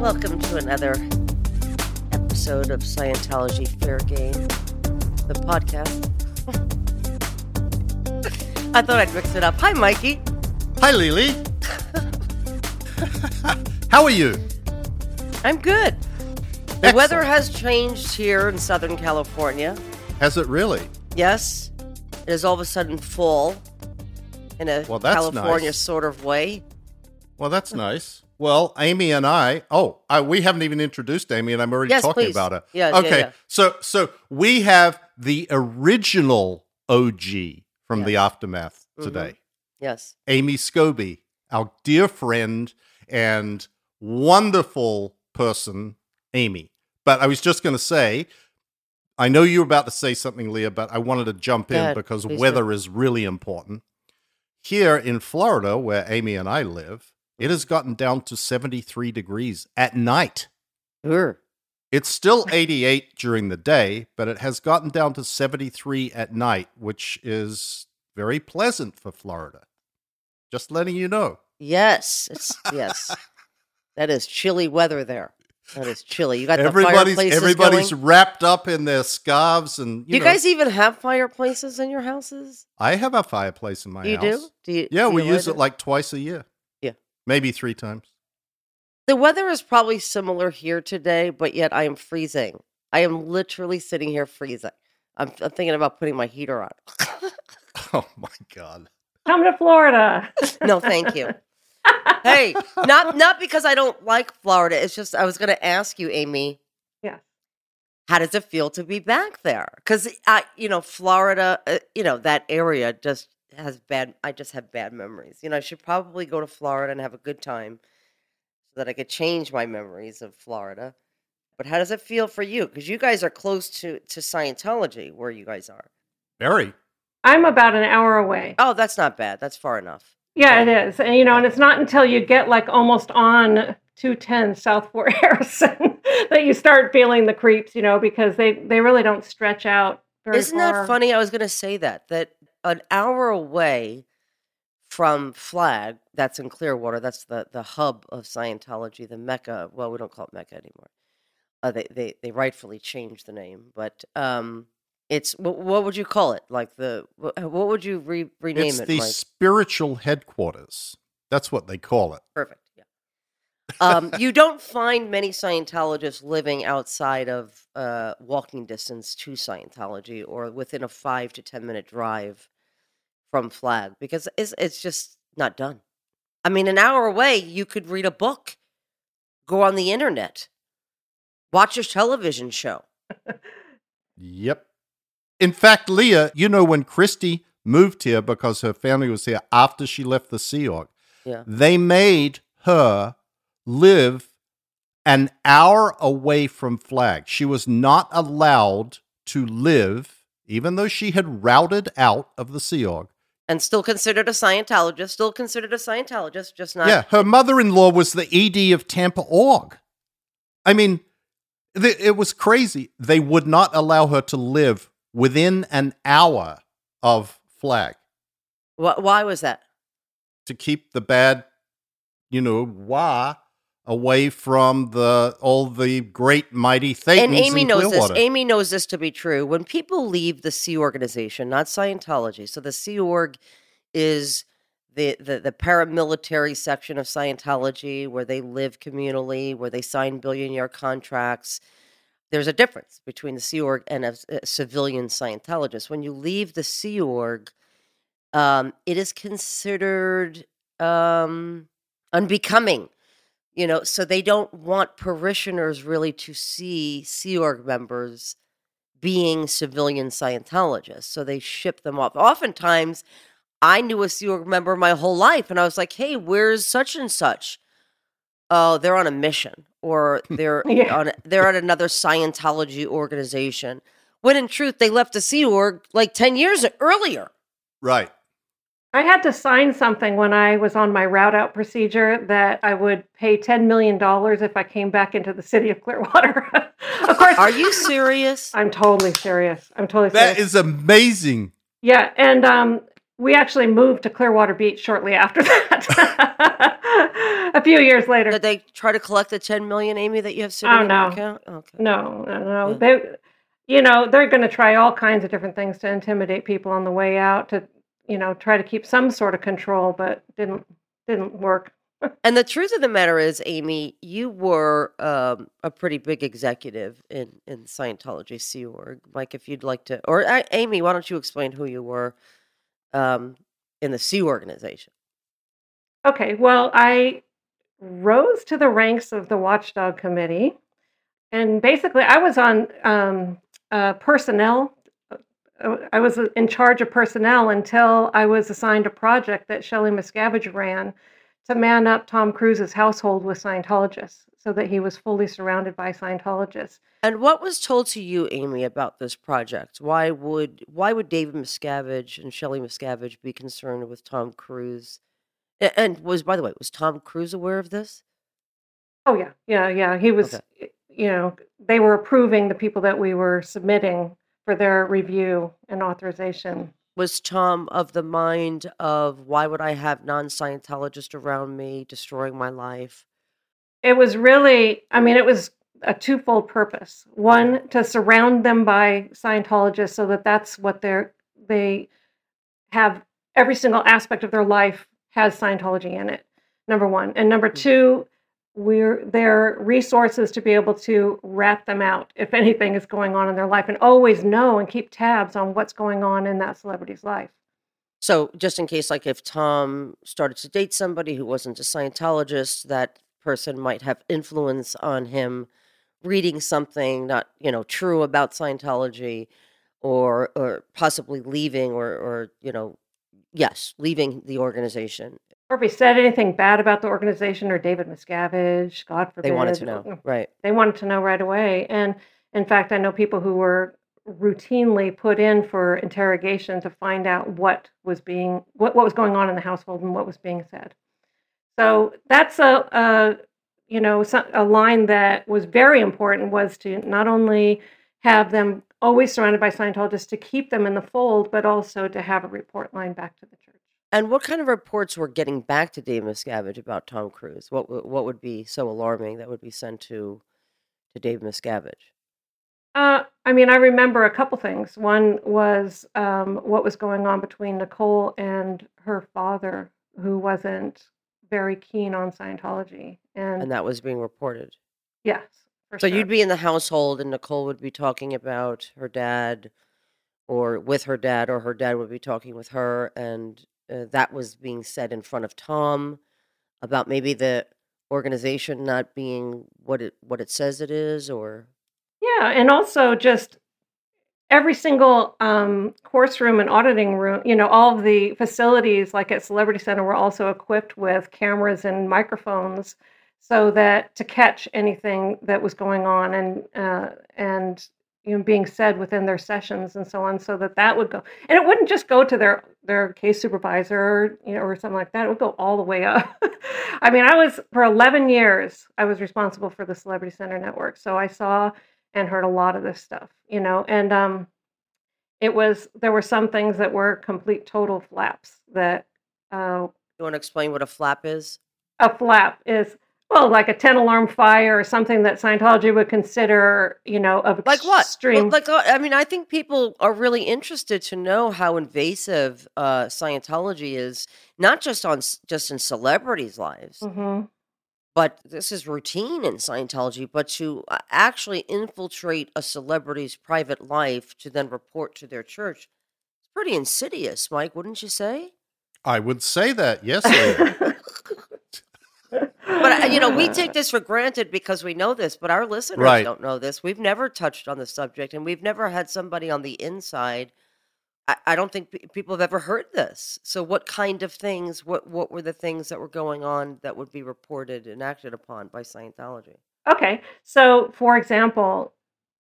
Welcome to another episode of Scientology Fair Game, the podcast. I thought I'd mix it up. Hi, Mikey. Hi, Lily. How are you? I'm good. The weather has changed here in Southern California. Has it really? Yes, it is all of a sudden fall in a Well, California nice. sort of way. Well, that's nice. Well, Amy and I. Oh, I, we haven't even introduced Amy, and I'm already Yes, talking please. about her. Yeah, yeah, Okay. yeah. So, so we have the original OG from the aftermath Mhm. today. Yes. Amy Scobee, our dear friend and wonderful person, Amy. But I was just going to say, I know you were about to say something, Leah, but I wanted to jump Go in ahead, because please do. weather is really important. Here in Florida, where Amy and I live, it has gotten down to 73 degrees at night. Ur. It's still 88 during the day, but it has gotten down to 73 at night, which is very pleasant for Florida. Just letting you know. Yes. It's, yes. That is chilly weather there. That is chilly. You got the everybody's everybody's going. wrapped up in their scarves and Do you, you know, guys even have fireplaces in your houses? I have a fireplace in my you house. do? Do you? Yeah, do we you use light it like twice a year. Yeah. Maybe three times. The weather is probably similar here today, but yet I am freezing. I am literally sitting here freezing. I'm, I'm thinking about putting my heater on. Oh my god. Come to Florida. no, thank you. Hey, not not because I don't like Florida. It's just I was going to ask you, Amy. Yeah. How does it feel to be back there? Because I, you know, Florida, uh, you know, that area just has bad. I just have bad memories. You know, I should probably go to Florida and have a good time, so that I could change my memories of Florida. But how does it feel for you? Because you guys are close to to Scientology, where you guys are. Very. I'm about an hour away. Oh, that's not bad. That's far enough. Yeah, it is. And you know, and it's not until you get like almost on 210 South Fort Harrison that you start feeling the creeps, you know, because they they really don't stretch out very Isn't far. that funny? I was going to say that that an hour away from Flag, that's in Clearwater. That's the the hub of Scientology, the Mecca. Well, we don't call it Mecca anymore. Uh, they they they rightfully changed the name, but um, it's what, what would you call it? Like the what would you re- rename it's it? It's the Mike? spiritual headquarters. That's what they call it. Perfect. Um, you don't find many Scientologists living outside of uh, walking distance to Scientology or within a five to ten minute drive from Flag because it's it's just not done. I mean, an hour away, you could read a book, go on the internet, watch a television show. Yep. In fact, Leah, you know when Christy moved here because her family was here after she left the Sea Org, Yeah. they made her live an hour away from Flag. She was not allowed to live, even though she had routed out of the Sea Org. And still considered a Scientologist, still considered a Scientologist, just not. yeah, her mother-in-law was the ED of Tampa Org. I mean, th- it was crazy. They would not allow her to live within an hour of Flag Wh- why was that? to keep the bad, you know, wah away from the all the great mighty Thetans and Amy in knows this. Amy knows this to be true. When people leave the Sea organization, not Scientology, so the Sea Org is the, the the paramilitary section of Scientology where they live communally, where they sign billion year contracts. There's a difference between the Sea Org and a, a civilian Scientologist. When you leave the Sea Org, um, it is considered um, unbecoming you know so they don't want parishioners really to see sea org members being civilian scientologists so they ship them off oftentimes i knew a sea org member my whole life and i was like hey where's such and such oh they're on a mission or they're Yeah. on they're at another scientology organization when in truth they left the sea org like 10 years earlier right. I had to sign something when I was on my route out procedure that I would pay $10 million if I came back into the city of Clearwater. of course, are you serious I'm totally serious. I'm totally That serious. is amazing. Yeah, and um, we actually moved to Clearwater Beach shortly after that. a few years later. Did they try to collect the 10 million, Amy, that you have sitting Oh, in your no. account? Okay. No, no, no. Yeah. They, you know, they're going to try all kinds of different things to intimidate people on the way out to, you know, try to keep some sort of control, but didn't didn't work. And the truth of the matter is, Amy, you were um, a pretty big executive in, in Scientology Sea Org. Mike, if you'd like to, or uh, Amy, why don't you explain who you were um, in the Sea organization? Okay, well, I rose to the ranks of the Watchdog Committee, and basically, I was on um, uh, personnel. I was in charge of personnel until I was assigned a project that Shelley Miscavige ran to man up Tom Cruise's household with Scientologists so that he was fully surrounded by Scientologists. And what was told to you, Amy, about this project? Why would why would David Miscavige and Shelley Miscavige be concerned with Tom Cruise? And was, by the way, was Tom Cruise aware of this? Oh, yeah, yeah, yeah. He was, Okay. you know, they were approving the people that we were submitting for their review and authorization. Was Tom of the mind of why would I have non-Scientologists around me destroying my life? It was really, I mean, it was a twofold purpose. One, to surround them by Scientologists so that that's what they're, they have every single aspect of their life has Scientology in it. Number one. And number Mm. two, we're their resources to be able to rat them out if anything is going on in their life and always know and keep tabs on what's going on in that celebrity's life. So just in case, like if Tom started to date somebody who wasn't a Scientologist, that person might have influence on him reading something not, you know, true about Scientology or or possibly leaving or or, you know, yes, leaving the organization. Or if he said anything bad about the organization or David Miscavige, God forbid. They wanted to know. Right. they wanted to know right away. And in fact, I know people who were routinely put in for interrogation to find out what was being what, what was going on in the household and what was being said. So that's a, a you know a line that was very important was to not only have them always surrounded by Scientologists to keep them in the fold, but also to have a report line back to the church. And what kind of reports were getting back to Dave Miscavige about Tom Cruise? What w- what would be so alarming that would be sent to to Dave Miscavige? Uh, I mean, I remember a couple things. One was um, what was going on between Nicole and her father, who wasn't very keen on Scientology. And, And that was being reported. yes, So sure. you'd be in the household, and Nicole would be talking about her dad, or with her dad, or her dad would be talking with her, and uh, that was being said in front of Tom about maybe the organization not being what it what it says it is, or? Yeah, and also just every single um, course room and auditing room, you know, all of the facilities like at Celebrity Center were also equipped with cameras and microphones so that to catch anything that was going on and uh, and you know being said within their sessions and so on so that that would go and it wouldn't just go to their their case supervisor you know or something like that it would go all the way up i mean i was for 11 years i was responsible for the celebrity center network so i saw and heard a lot of this stuff, you know. And um, it was there were some things that were complete total flaps. That uh, you want to explain what a flap is? a flap is well like a ten alarm fire or something that Scientology would consider, you know, of Like what? Well, extreme. like uh, I mean, I think people are really interested to know how invasive uh, Scientology is, not just on just in celebrities' lives, Mhm. but this is routine in Scientology. But to uh, actually infiltrate a celebrity's private life to then report to their church, it's pretty insidious, Mike. Wouldn't you say? I would say that, yes, Leah. But uh, you know, we take this for granted because we know this, but our listeners Right. don't know this. We've never touched on the subject, and we've never had somebody on the inside. I, I don't think pe- people have ever heard this. So, what kind of things? What what were the things that were going on that would be reported and acted upon by Scientology? Okay. So, for example,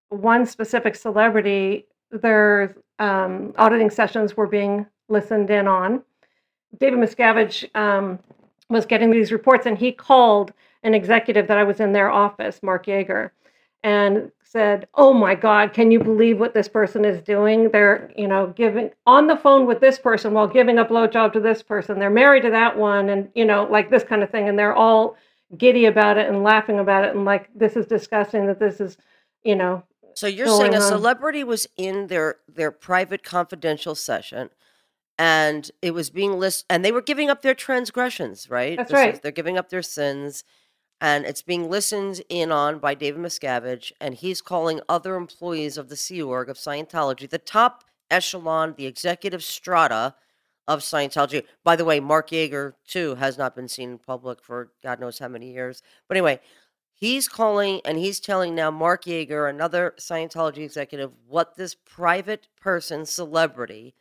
one specific celebrity, their um, auditing sessions were being listened in on. David Miscavige um, was getting these reports, and he called an executive that I was in their office, Mark Yeager, and said, "Oh my God, can you believe what this person is doing? They're, you know, giving on the phone with this person while giving a blowjob to this person. They're married to that one, and you know, like this kind of thing. And they're all giddy about it and laughing about it, and like this is disgusting. That this is, you know." So you're saying a on. celebrity was in their their private confidential session and it was being list and they were giving up their transgressions, right? That's right. they're giving up their sins and it's being listened in on by David Miscavige and he's calling other employees of the Sea Org of Scientology, the top echelon, the executive strata of Scientology. By the way, Mark Yeager too has not been seen in public for God knows how many years. But anyway, he's calling and he's telling now Mark Yeager, another Scientology executive, what this private person, celebrity,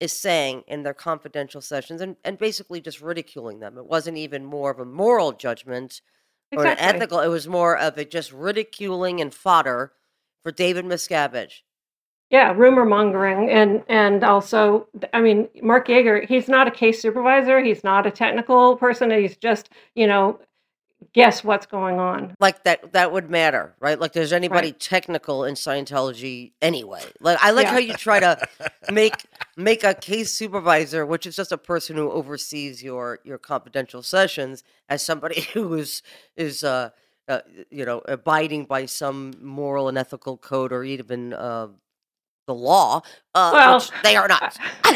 is saying in their confidential sessions and, and basically just ridiculing them. It wasn't even more of a moral judgment or an Exactly. ethical, it was more of a just ridiculing and fodder for David Miscavige. Yeah, rumor mongering, and and also, I mean, Mark Yeager, he's not a case supervisor. He's not a technical person. He's just, you know, guess what's going on. Like that that would matter, right? Like there's anybody technical in Scientology anyway. Like I like Yeah. how you try to make make a case supervisor, which is just a person who oversees your your confidential sessions, as somebody who is is uh, uh you know abiding by some moral and ethical code or even uh the law, uh, Well, which they are not.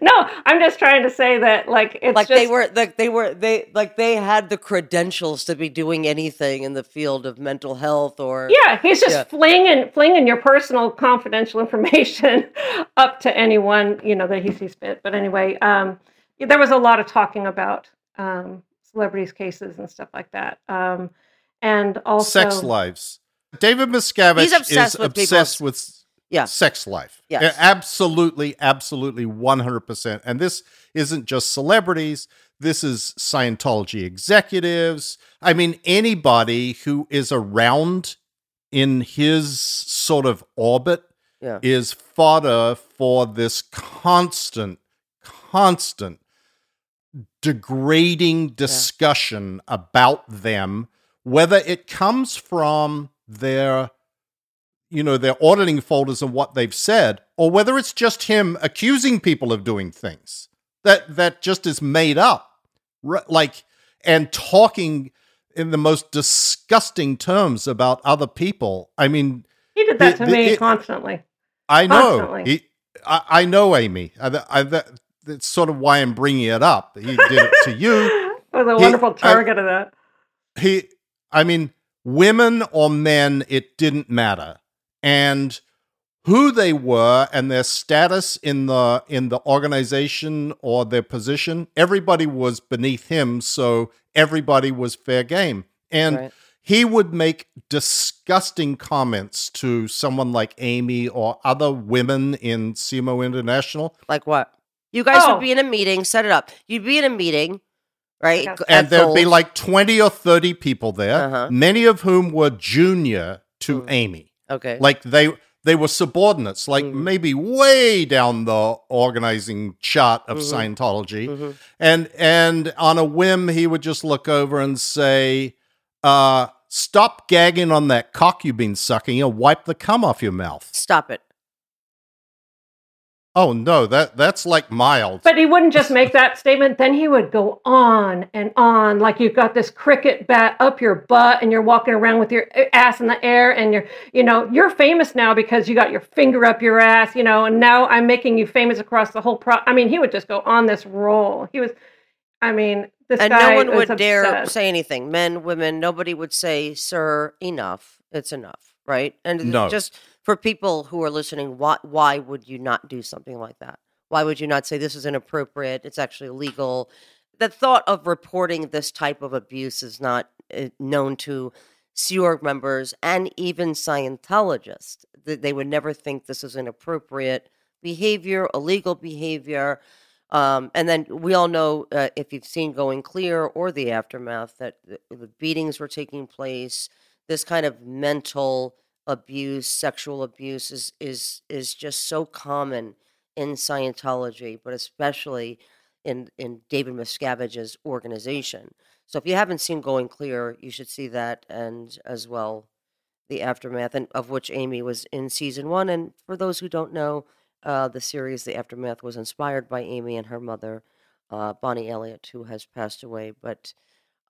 no, I'm just trying to say that, like, it's like just, they were like they were they like they had the credentials to be doing anything in the field of mental health or Yeah, he's just Yeah. flinging flinging your personal confidential information up to anyone you know that he sees fit. But anyway, um, there was a lot of talking about um, celebrities' cases and stuff like that, um, and also sex lives. David Miscavige He's obsessed is with people's- obsessed with Yeah. sex life. Yes. Yeah, Absolutely, absolutely 100%. And this isn't just celebrities, this is Scientology executives. I mean, anybody who is around in his sort of orbit yeah is fodder for this constant, constant degrading discussion about them, whether it comes from their, you know, their auditing folders and what they've said, or whether it's just him accusing people of doing things that that just is made up, like and talking in the most disgusting terms about other people. I mean, he did that to me it- constantly. I know. Constantly. He, I, I know Amy. I, I, that, that's sort of why I'm bringing it up. He did it to you. was a wonderful target of that. He, I mean, women or men, it didn't matter, and who they were and their status in the in the organization or their position, everybody was beneath him. So everybody was fair game, and. right. he would make disgusting comments to someone like Amy or other women in CMO International. like what you guys Oh. would be in a meeting set it up you'd be in a meeting right Yes. And there'd be like 20 or 30 people there, Uh-huh. many of whom were junior to Mm. Amy. Okay Like they they were subordinates, like Mhm. maybe way down the organizing chart of Mhm. Scientology. Mhm. And and on a whim, he would just look over and say, uh, stop gagging on that cock you've been sucking and wipe the cum off your mouth. stop it Oh no, that that's like mild. But he wouldn't just make that statement. Then he would go on and on, like you've got this cricket bat up your butt, and you're walking around with your ass in the air, and you're, you know, you're famous now because you got your finger up your ass, you know, and now I'm making you famous across the whole pro. I mean, he would just go on this roll. He was, I mean, this guy and guy no one was would dare say anything men women nobody would say sir enough it's enough right and No. just for people who are listening why why would you not do something like that why would you not say this is inappropriate it's actually illegal the thought of reporting this type of abuse is not uh, known to Sea Org members and even Scientologists. They would never think this is inappropriate behavior, illegal behavior. Um, and then we all know, uh, if you've seen Going Clear or the aftermath, that the beatings were taking place. This kind of mental abuse, sexual abuse, is is is just so common in Scientology, but especially in in David Miscavige's organization. So if you haven't seen Going Clear, you should see that, and as well the aftermath, and of which Amy was in season one. And for those who don't know, uh, the series The Aftermath was inspired by Amy and her mother, uh, Bonnie Elliott, who has passed away. But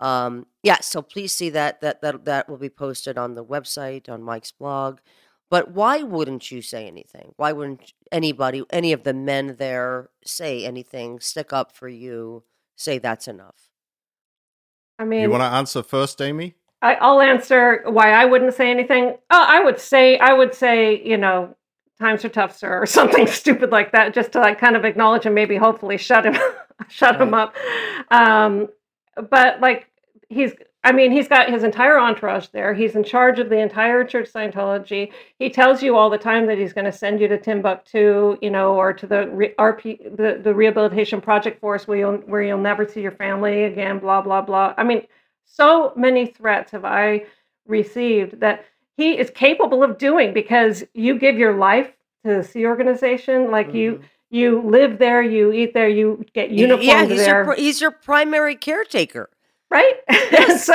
um, yeah, so please see that that that that will be posted on the website on Mike's blog. But why wouldn't you say anything? Why wouldn't anybody, any of the men there, say anything? Stick up for you. Say that's enough. I mean, You want to answer first, Amy? I, I'll answer why I wouldn't say anything. Oh, I would say, I would say, you know, times are tough, sir, or something stupid like that, just to like kind of acknowledge and maybe hopefully shut him, shut him up. Um, but like he's, I mean, he's got his entire entourage there. He's in charge of the entire Church Scientology. He tells you all the time that he's going to send you to Timbuktu, you know, or to the RP, the, the Rehabilitation Project Force, where you'll where you'll never see your family again. Blah blah blah. I mean, so many threats have I received that he is capable of doing because you give your life to the Sea Organization, like you Mhm. You live there, you eat there, you get uniformed yeah, he's there, your he's your primary caretaker. right? and so,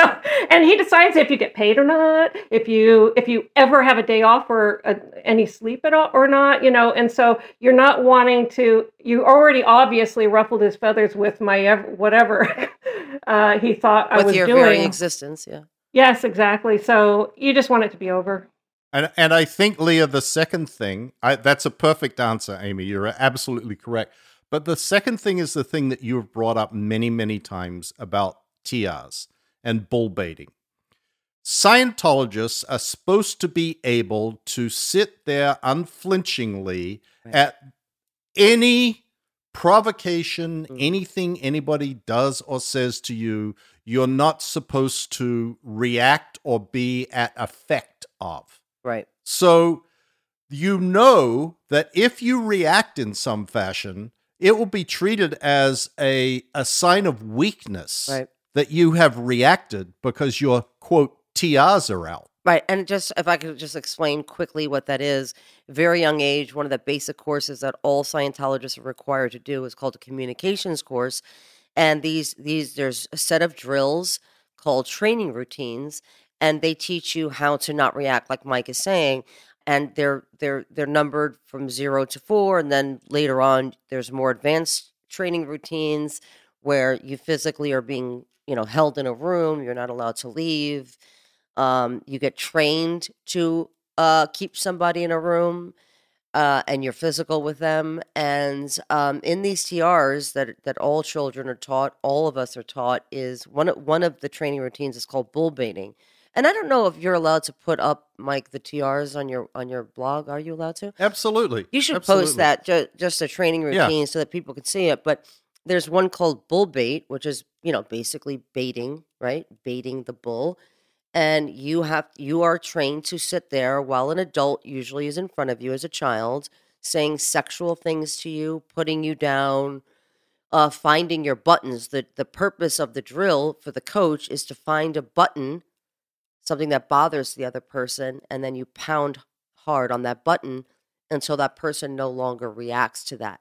and he decides if you get paid or not, if you if you ever have a day off or uh any sleep at all or not, you know. And so you're not wanting to. You already obviously ruffled his feathers with my ev- whatever uh, he thought I with was your doing. very existence. Yeah. yes, exactly. So you just want it to be over. And and I think Leah, the second thing, I, that's a perfect answer, Amy. You're absolutely correct. But the second thing is the thing that you have brought up many, many times about TRs and bull baiting. Scientologists are supposed to be able to sit there unflinchingly at any provocation, Mm. anything anybody does or says to you, you're not supposed to react or be at effect of. Right. So you know that if you react in some fashion, it will be treated as a, a sign of weakness Right. that you have reacted because your quote TRs are out. Right. And just if I could just explain quickly what that is, very young age, one of the basic courses that all Scientologists are required to do is called a communications course. And these these there's a set of drills called training routines, and they teach you how to not react, like Mike is saying. And they're they're they're numbered from zero to four, and then later on there's more advanced training routines where you physically are being, you know, held in a room, you're not allowed to leave um, you get trained to uh, keep somebody in a room uh, and you're physical with them and um, in these trs that that all children are taught all of us are taught is one one of the training routines is called bull baiting and i don't know if you're allowed to put up mike the trs on your on your blog are you allowed to Absolutely. you should Absolutely. post that ju- just a training Yeah. routine so that people can see it. But there's one called bull bait, which is you know basically baiting, right? Baiting the bull, and you have you are trained to sit there while an adult usually is in front of you as a child, saying sexual things to you, putting you down. Uh, finding your buttons. The the purpose of the drill for the coach is to find a button, something that bothers the other person, and then you pound hard on that button until that person no longer reacts to that.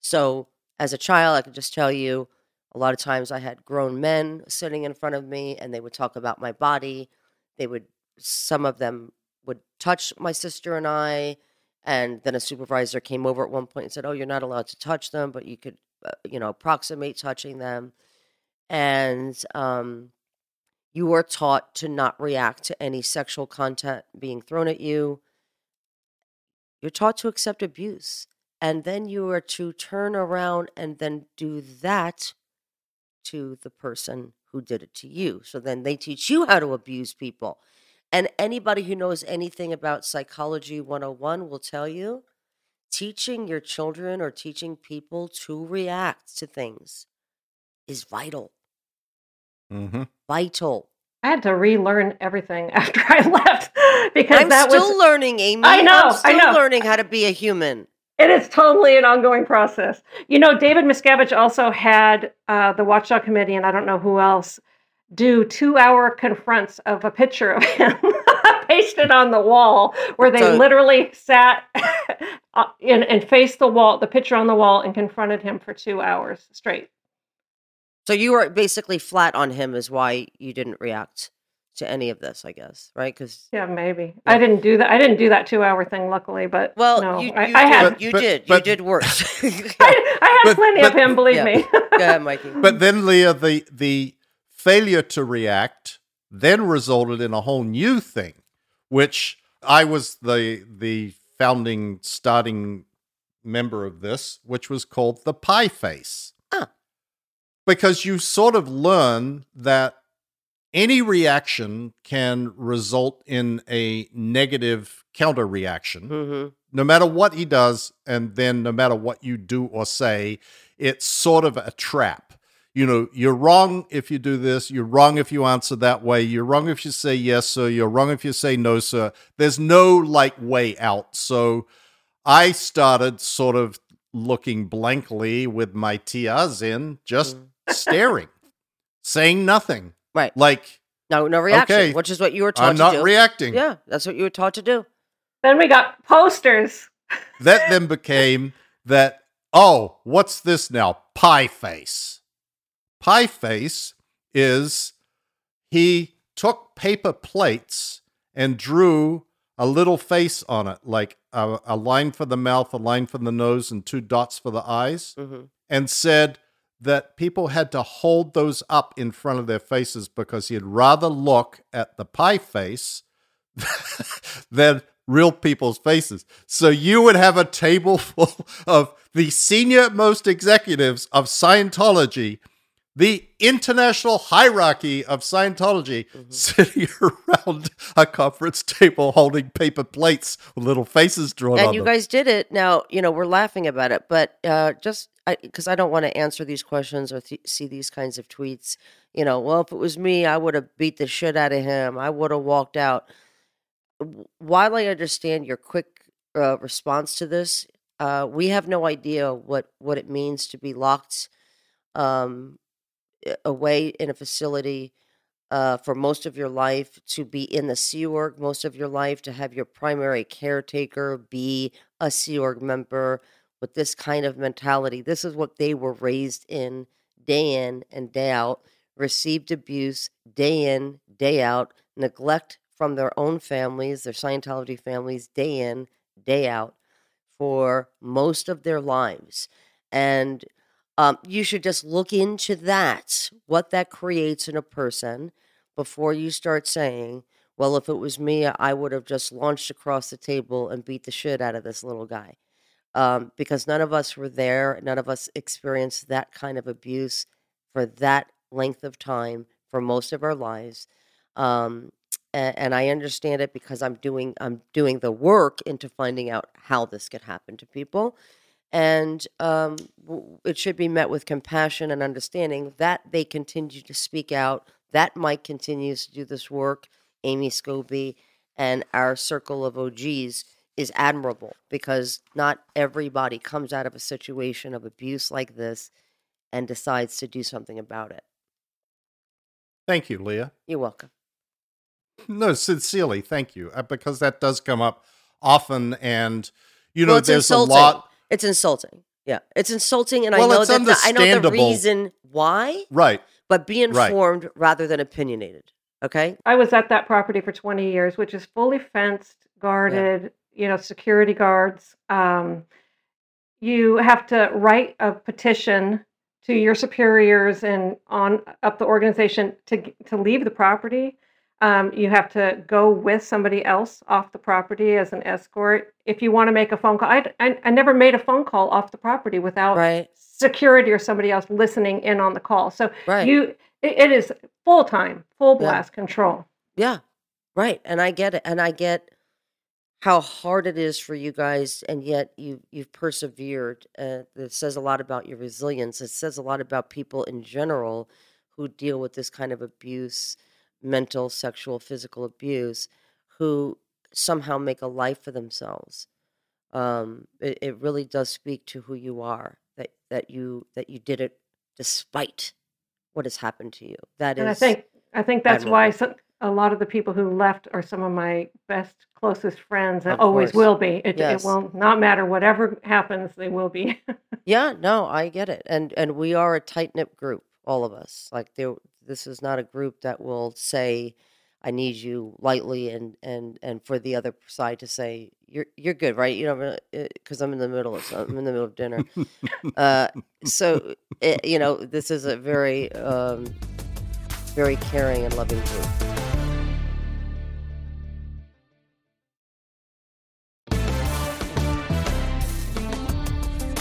So, as a child, I can just tell you a lot of times I had grown men sitting in front of me and they would talk about my body. They would, some of them would touch my sister and I. And then a supervisor came over at one point and said, Oh, you're not allowed to touch them, but you could, uh, you know, approximate touching them. And um, you are taught to not react to any sexual content being thrown at you you're taught to accept abuse. And then you are to turn around and then do that to the person who did it to you. So then they teach you how to abuse people. And anybody who knows anything about Psychology 101 will tell you teaching your children or teaching people to react to things is vital. Hmm Vital. I had to relearn everything after I left because I'm that still was learning, Amy. I know, I'm I know. learning how to be a human. it is totally an ongoing process. You know, David Miscavige also had uh, the Watchdog Committee, and I don't know who else, do two-hour confronts of a picture of him pasted on the wall, where they So- literally sat uh, in, and faced the wall, the picture on the wall, and confronted him for two hours straight. So you were basically flat on him, is why you didn't react to any of this, I guess, right? Because Yeah, maybe. Yeah. I didn't do that. I didn't do that two hour thing, luckily, but well, no, you, you I, did, I had But- you but- did, you did worse. I, I had But- plenty of him, believe Yeah. me. Go ahead, Mikey. But then, Leah, the the failure to react then resulted in a whole new thing, which I was the the founding starting member of this, which was called the pie face. Because you sort of learn that any reaction can result in a negative counter reaction hmm no matter what he does, and then no matter what you do or say, it's sort of a trap. You know, you're wrong if you do this, you're wrong if you answer that way, you're wrong if you say yes, sir, you're wrong if you say no, sir. There's no like way out. So I started sort of looking blankly with my TRs in, just staring, saying nothing. Right. Like, No, no reaction, Okay. which is what you were taught to do. I'm to not do. reacting. Yeah, that's what you were taught to do. Then we got posters. that then became that oh what's this now pie face pie face is he took paper plates and drew a little face on it like a, a line for the mouth a line for the nose and two dots for the eyes hmm and said that people had to hold those up in front of their faces because he'd rather look at the pie face than real people's faces. So you would have a table full of the senior most executives of Scientology, the international hierarchy of Scientology, Mhm. sitting around a conference table holding paper plates with little faces drawn and you them. guys did it. Now you know we're laughing about it, but uh, just because I, don't want to answer these questions or th- see these kinds of tweets. You know, well, if it was me, I would have beat the shit out of him. I would have walked out. While I understand your quick uh, response to this, uh, we have no idea what what it means to be locked um, away in a facility uh, for most of your life, to be in the Sea Org most of your life, to have your primary caretaker be a Sea Org member with this kind of mentality. This is what they were raised in day in and day out, received abuse day in, day out, neglect from their own families, their Scientology families, day in, day out for most of their lives. And um, you should just look into that, what that creates in a person, before you start saying, well, if it was me, I would have just launched across the table and beat the shit out of this little guy. Um, because none of us were there, none of us experienced that kind of abuse for that length of time for most of our lives. Um, and, and I understand it because I'm doing I'm doing the work into finding out how this could happen to people and um, it should be met with compassion and understanding that they continue to speak out. That Mike continues to do this work, Amy Scobee, and our circle of OGs is admirable because not everybody comes out of a situation of abuse like this and decides to do something about it. Thank you, Leah. You're welcome. No, sincerely, thank you, uh, because that does come up often, and you know, well, there's insulting. a lot. It's insulting. Yeah, it's insulting, and Well, I know it's that the, I know the reason why, Right. but be Right. informed rather than opinionated. Okay. I was at that property for 20 years, which is fully fenced, guarded, you know, security guards. Um, you have to write a petition to your superiors and on up the organization to to leave the property. Um, you have to go with somebody else off the property as an escort. If you want to make a phone call, I, I, I never made a phone call off the property without Right. security or somebody else listening in on the call. So Right. you, it, it is full time, full Yeah. blast control. Yeah, right. And I get it. And I get how hard it is for you guys, and yet you you've persevered. Uh, it says a lot about your resilience. It says a lot about people in general who deal with this kind of abuse, mental, sexual, physical abuse, who somehow make a life for themselves. Um, it, it really does speak to who you are. That that you that you did it despite what has happened to you. That is. And I think I think that's admirable. why some, a lot of the people who left are some of my best, closest friends, and always will be. It, Yes. it will not matter whatever happens; they will be. Yeah, no, I get it. And and we are a tight knit group, all of us. Like there this is not a group that will say I need you lightly, and and and for the other side to say you're you're good, right? You know, because I'm in the middle of something, I'm in the middle of dinner. uh, so it, you know, this is a very um, very caring and loving group.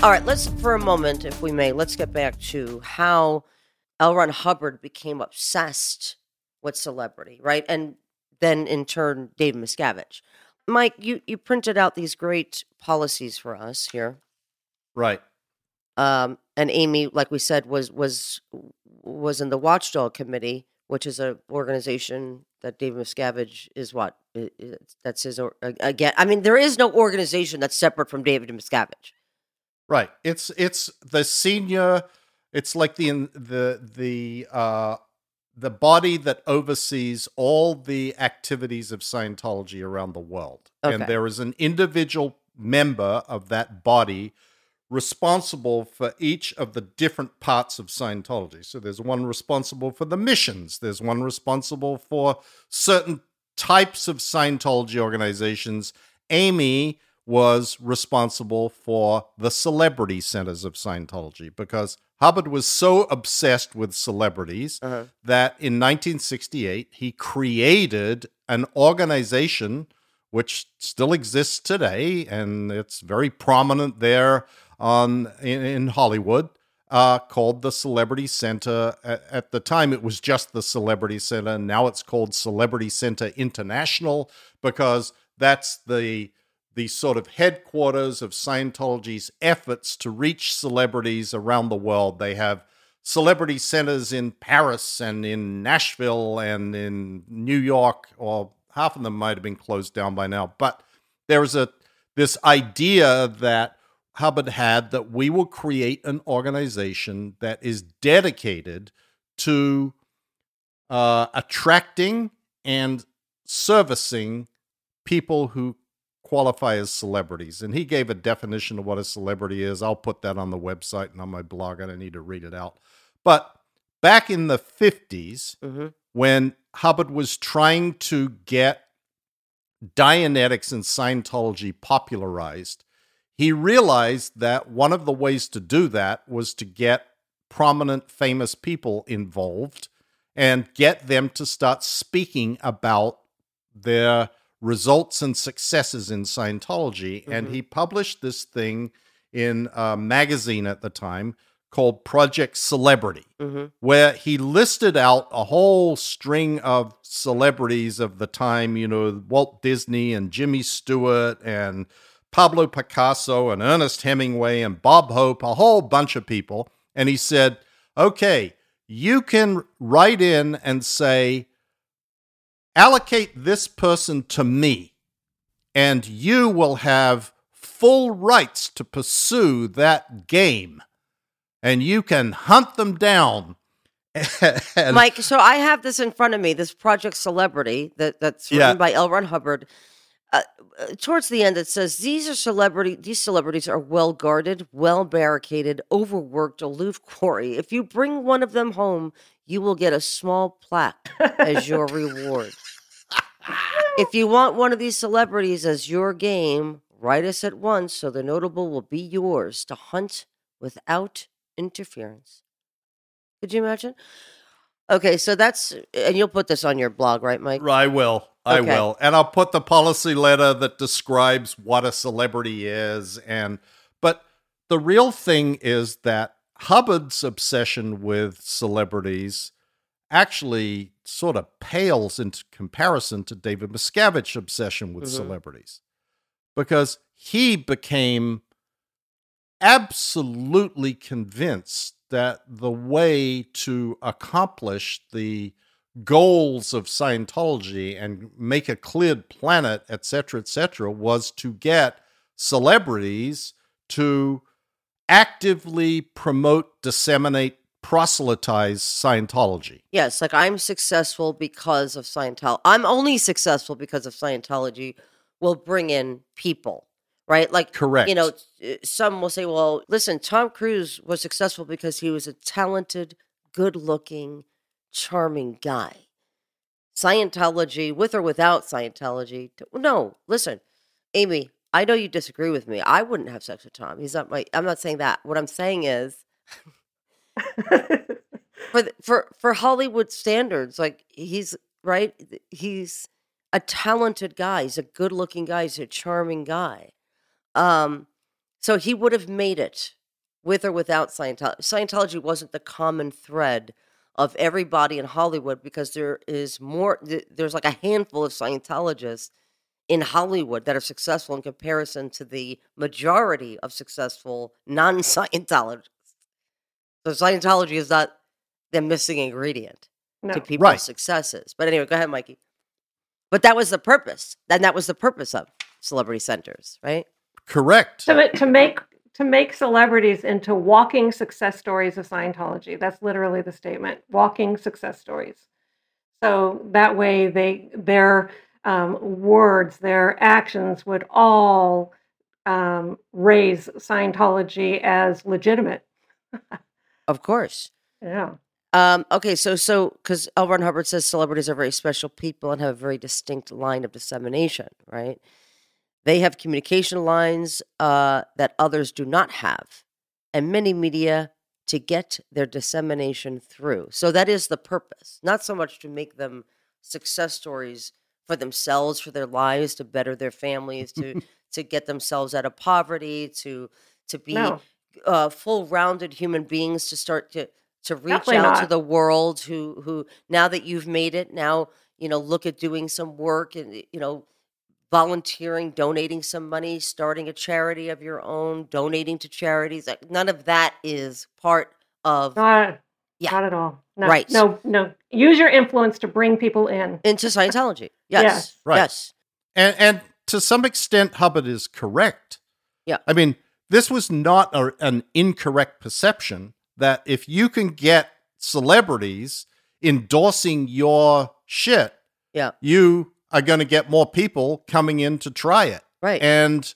All right, let's for a moment, if we may, let's get back to how L. Ron Hubbard became obsessed with celebrity, right? And then in turn, David Miscavige. Mike, you, you printed out these great policies for us here. Right. Um, and Amy, like we said, was was was in the Watchdog Committee, which is an organization that David Miscavige is what that's his again. I mean, there is no organization that's separate from David Miscavige. Right. It's it's the senior. It's like the the the uh, the body that oversees all the activities of Scientology around the world, okay. and there is an individual member of that body responsible for each of the different parts of Scientology. So there's one responsible for the missions. There's one responsible for certain types of Scientology organizations. Amy was responsible for the celebrity centers of Scientology because Hubbard was so obsessed with celebrities uh-huh. that in 1968 he created an organization which still exists today and it's very prominent there on in, in Hollywood uh, called the Celebrity Center. At, at, the time, it was just the Celebrity Center. Now it's called Celebrity Center International because that's the the sort of headquarters of Scientology's efforts to reach celebrities around the world. They have celebrity centers in Paris and in Nashville and in New York, or half of them might have been closed down by now. But there was a this idea that Hubbard had that we will create an organization that is dedicated to uh, attracting and servicing people who qualify as celebrities. And he gave a definition of what a celebrity is. I'll put that on the website and on my blog. I don't need to read it out. But back in the 50s, mm-hmm. when Hubbard was trying to get Dianetics and Scientology popularized, he realized that one of the ways to do that was to get prominent, famous people involved and get them to start speaking about their results and successes in Scientology. Mm-hmm. And he published this thing in a magazine at the time called Project Celebrity, mm-hmm. where he listed out a whole string of celebrities of the time, you know, Walt Disney and Jimmy Stewart and Pablo Picasso and Ernest Hemingway and Bob Hope, a whole bunch of people. And he said, okay, you can write in and say, allocate this person to me, and you will have full rights to pursue that game, and you can hunt them down. and, Mike, so I have this in front of me, this Project Celebrity that, that's written yeah. by L. Ron Hubbard. Uh, uh, towards the end, it says these are celebrity. These celebrities are well guarded, well barricaded, overworked, aloof quarry. If you bring one of them home, you will get a small plaque as your reward. if you want one of these celebrities as your game, write us at once so the notable will be yours to hunt without interference. Could you imagine? Okay, so that's and you'll put this on your blog, right, Mike? I will. I okay. will. And I'll put the policy letter that describes what a celebrity is and but the real thing is that Hubbard's obsession with celebrities actually sort of pales into comparison to David Miscavige's obsession with mm-hmm. celebrities because he became absolutely convinced that the way to accomplish the goals of Scientology and make a cleared planet, etc., etc., was to get celebrities to actively promote, disseminate, proselytize Scientology. Yes, like I'm successful because of Scientology. I'm only successful because of Scientology will bring in people, right? Like correct. You know, uh, some will say, "Well, listen, Tom Cruise was successful because he was a talented, good-looking, charming guy." Scientology, with or without Scientology. No, listen, Amy, I know you disagree with me. I wouldn't have sex with Tom. He's not my. I'm not saying that. What I'm saying is, for the, for for Hollywood standards, like he's right. He's a talented guy. He's a good-looking guy. He's a charming guy. Um, so he would have made it with or without Scientology. Scientology wasn't the common thread of everybody in Hollywood because there is more. There's like a handful of Scientologists in Hollywood that are successful in comparison to the majority of successful non-Scientologists. So Scientology is not the missing ingredient no. to people's Right. successes. But anyway, go ahead, Mikey. But that was the purpose. And that was the purpose of celebrity centers, right? Correct. to, to make to make celebrities into walking success stories of Scientology. That's literally the statement. Walking success stories. So that way, they their um, words, their actions would all um, raise Scientology as legitimate. Of course. Yeah. Um, okay, so so because L. Ron Hubbard says celebrities are very special people and have a very distinct line of dissemination, right? They have communication lines uh, that others do not have, and many media to get their dissemination through. So that is the purpose, not so much to make them success stories for themselves, for their lives, to better their families, to to get themselves out of poverty, to to be No. uh, full-rounded human beings to start to to reach Definitely out to the world who who now that you've made it now you know look at doing some work and you know volunteering donating some money starting a charity of your own donating to charities like none of that is part of Not, Yeah. not at all. No, Right. No, no. Use your influence to bring people in. into Scientology yes Yes. Right. yes And and to some extent, Hubbard is correct. Yeah. I mean, this was not a, an incorrect perception that if you can get celebrities endorsing your shit, Yeah. you are going to get more people coming in to try it. right And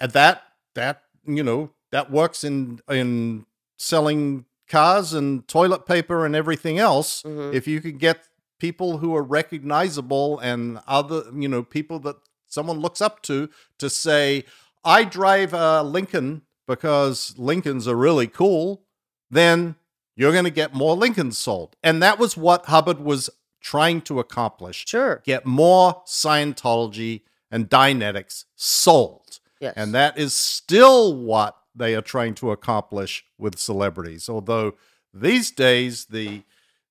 at that that you know that works in in selling cars and toilet paper and everything else. Mhm. If you can get people who are recognizable and other you know people that someone looks up to to say I drive a Lincoln because Lincolns are really cool, then you're going to get more Lincolns sold. And that was what Hubbard was trying to accomplish sure get more Scientology and Dianetics sold. yes And that is still what they are trying to accomplish with celebrities. Although these days the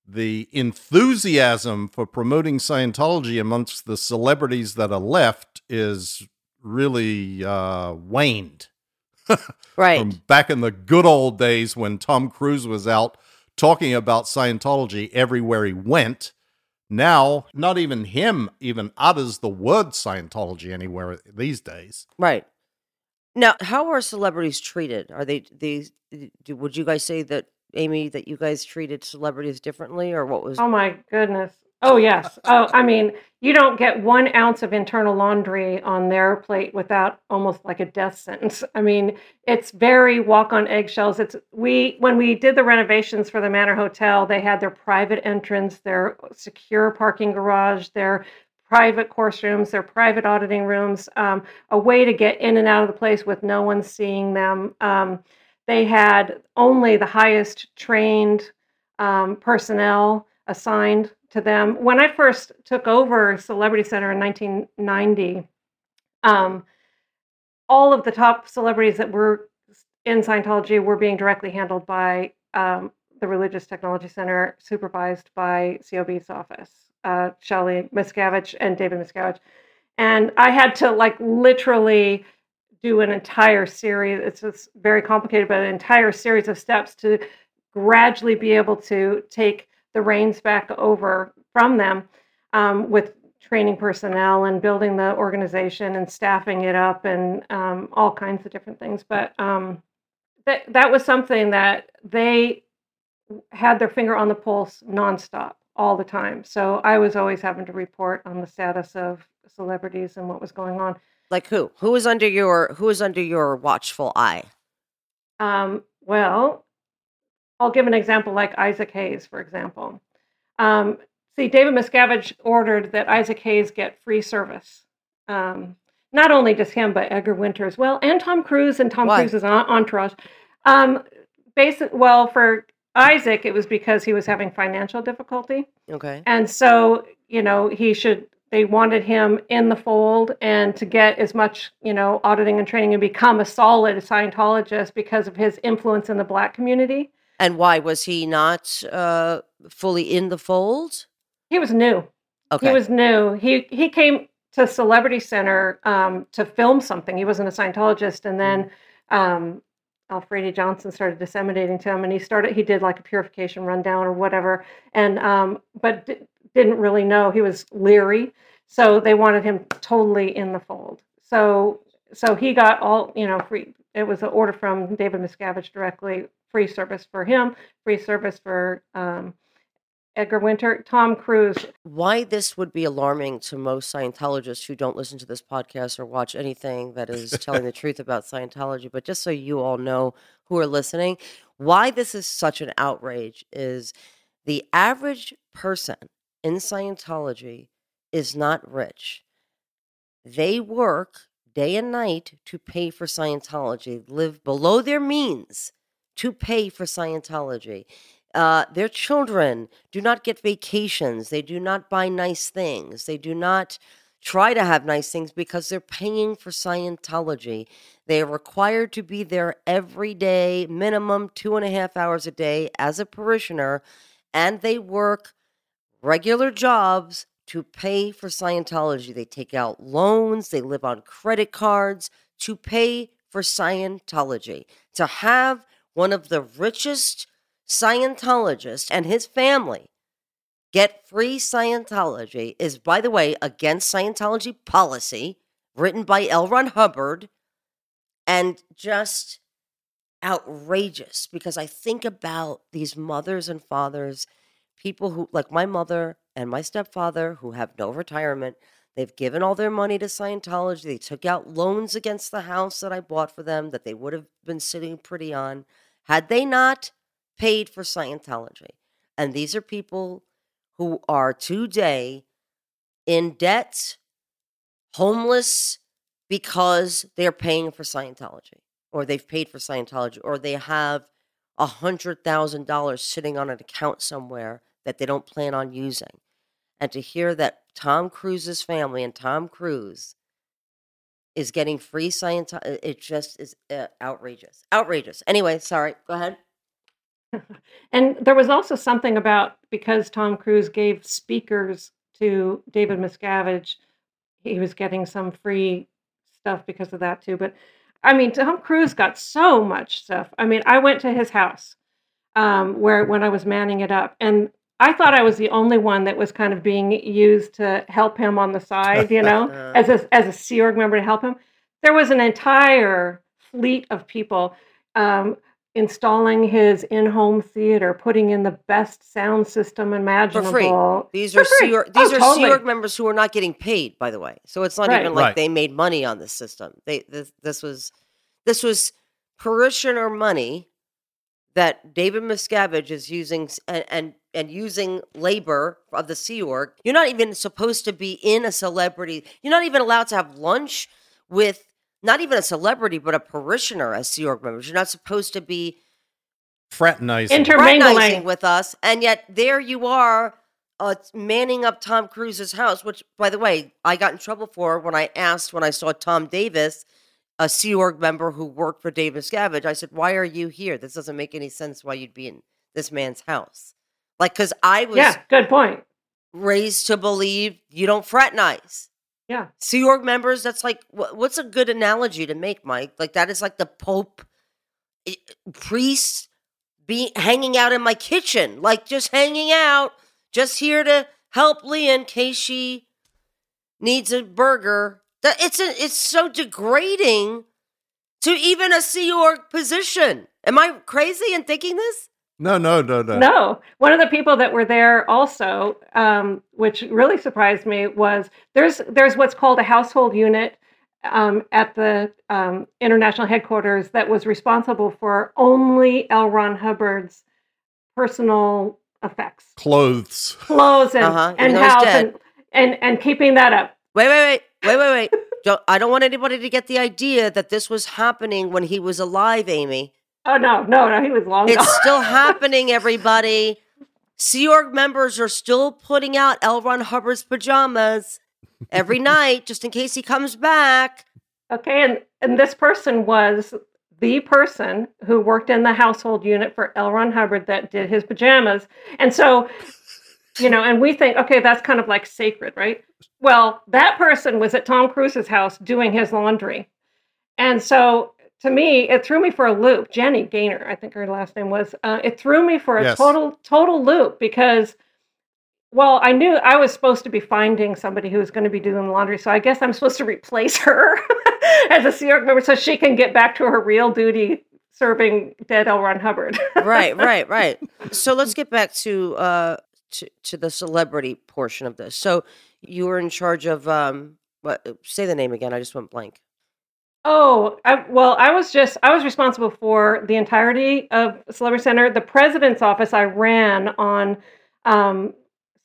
the enthusiasm for promoting Scientology amongst the celebrities that are left is really uh, waned right from back in the good old days when Tom Cruise was out talking about Scientology everywhere he went. Now, not even him even utters the word Scientology anywhere these days. Right. Now, how are celebrities treated? Are they do, would you guys say that Amy that you guys treated celebrities differently or what was Oh my goodness. Oh yes. Oh, I mean, you don't get one ounce of internal laundry on their plate without almost like a death sentence. I mean, it's very walk on eggshells. It's we when we did the renovations for the Manor Hotel, they had their private entrance, their secure parking garage, their private course rooms, their private auditing rooms, um, a way to get in and out of the place with no one seeing them. Um, they had only the highest trained um, personnel assigned to them. When I first took over Celebrity Center in 1990, um, all of the top celebrities that were in Scientology were being directly handled by um, the Religious Technology Center, supervised by COB's office, uh, Shelley Miscavige and David Miscavige. And I had to like literally do an entire series. It's very complicated, but an entire series of steps to gradually be able to take the reins back over from them um, with training personnel and building the organization and staffing it up and um, all kinds of different things. But um, that that was something that they had their finger on the pulse nonstop all the time. So I was always having to report on the status of celebrities and what was going on. Like who? Who is under your who is under your watchful eye? Um, well, I'll give an example like Isaac Hayes, for example. Um, see, David Miscavige ordered that Isaac Hayes get free service. Um, not only just him, but Edgar Winter as well, and Tom Cruise and Tom Why? Cruise's entourage. Um, basic, well, for Isaac, it was because he was having financial difficulty. Okay. And so, you know, he should, they wanted him in the fold and to get as much, you know, auditing and training and become a solid Scientologist because of his influence in the black community. And why was he not uh, fully in the fold? He was new. Okay. He was new. He he came to Celebrity Center um, to film something. He wasn't a Scientologist, and then um, Alfreddie Johnson started disseminating to him, and he started. He did like a purification rundown or whatever, and um, but didn't really know. He was leery, so they wanted him totally in the fold. So so he got all you know free. It was an order from David Miscavige directly, free service for him, free service for um, Edgar Winter, Tom Cruise. why this would be alarming to most Scientologists who don't listen to this podcast or watch anything that is telling the truth about Scientology, but just so you all know who are listening, why this is such an outrage is the average person in Scientology is not rich. They work day and night to pay for Scientology, live below their means to pay for Scientology. Uh, their children do not get vacations. They do not buy nice things. They do not try to have nice things because they're paying for Scientology. They are required to be there every day, minimum two and a half hours a day as a parishioner, and they work regular jobs to pay for Scientology. They take out loans, they live on credit cards to pay for Scientology. To have one of the richest Scientologists and his family get free Scientology is, by the way, against Scientology policy written by L. Ron Hubbard and just outrageous because I think about these mothers and fathers, people who, like my mother and my stepfather, who have no retirement. They've given all their money to Scientology. They took out loans against the house that I bought for them that they would have been sitting pretty on had they not paid for Scientology. And these are people who are today in debt, homeless, because they're paying for Scientology, or they've paid for Scientology, or they have a hundred thousand dollars sitting on an account somewhere that they don't plan on using. And to hear that Tom Cruise's family and Tom Cruise is getting free science, it just is uh, outrageous. Outrageous. Anyway, sorry. Go ahead. And there was also something about because Tom Cruise gave speakers to David Miscavige, he was getting some free stuff because of that too. But I mean, Tom Cruise got so much stuff. I mean, I went to his house um, where when I was manning it up, and I thought I was the only one that was kind of being used to help him on the side, you know, as a as a Sea Org member to help him. There was an entire fleet of people um, installing his in-home theater, putting in the best sound system imaginable. These For are free. Sea Org, Oh, these are totally. Sea Org members who are not getting paid, by the way. So it's not Right. even like Right. they made money on this system. They this, this was this was parishioner money that David Miscavige is using and, and and using labor of the Sea Org. You're not even supposed to be in a celebrity. You're not even allowed to have lunch with not even a celebrity, but a parishioner as Sea Org members. You're not supposed to be Fraternizing. Inter- fraternizing Intermingling. with us, and yet there you are, uh, manning up Tom Cruise's house. Which, by the way, I got in trouble for when I asked when I saw Tom Davis, a Sea Org member who worked for David Miscavige. I said, "Why are you here? This doesn't make any sense. Why you'd be in this man's house?" Like, because I was Yeah, good point. raised to believe you don't fraternize. Yeah. Sea Org members, that's like, wh- what's a good analogy to make, Mike? Like, that is like the Pope, eh, priests be hanging out in my kitchen, like just hanging out, just here to help Leah in case she needs a burger. That it's a, it's so degrading to even a Sea Org position. Am I crazy in thinking this? No, no, no, no. No, one of the people that were there also, um, which really surprised me, was there's there's what's called a household unit um, at the um, international headquarters that was responsible for only L. Ron Hubbard's personal effects, Clothes. clothes, and Uh-huh, and house, dead. and, and and keeping that up. Wait, wait, wait, wait, wait, wait. Don't, I don't want anybody to get the idea that this was happening when he was alive, Amy. Oh no, no, no, he was long gone. It's still happening, everybody. Sea Org members are still putting out L. Ron Hubbard's pajamas every night, just in case he comes back. Okay, and and this person was the person who worked in the household unit for L. Ron Hubbard that did his pajamas, and so you know, and we think, okay, that's kind of like sacred, right? Well, that person was at Tom Cruise's house doing his laundry, and so to me, it threw me for a loop. Jenny Gaynor, I think her last name was. Uh, it threw me for a Yes. total total loop because. Well, I knew I was supposed to be finding somebody who was going to be doing the laundry, so I guess I'm supposed to replace her as a Sea Org member so she can get back to her real duty serving dead L. Ron Hubbard. Right, right, right. So let's get back to uh to, to the celebrity portion of this. So you were in charge of um what say the name again. I just went blank. Oh, I, well, I was just I was responsible for the entirety of Celebrity Center. The president's office I ran on um,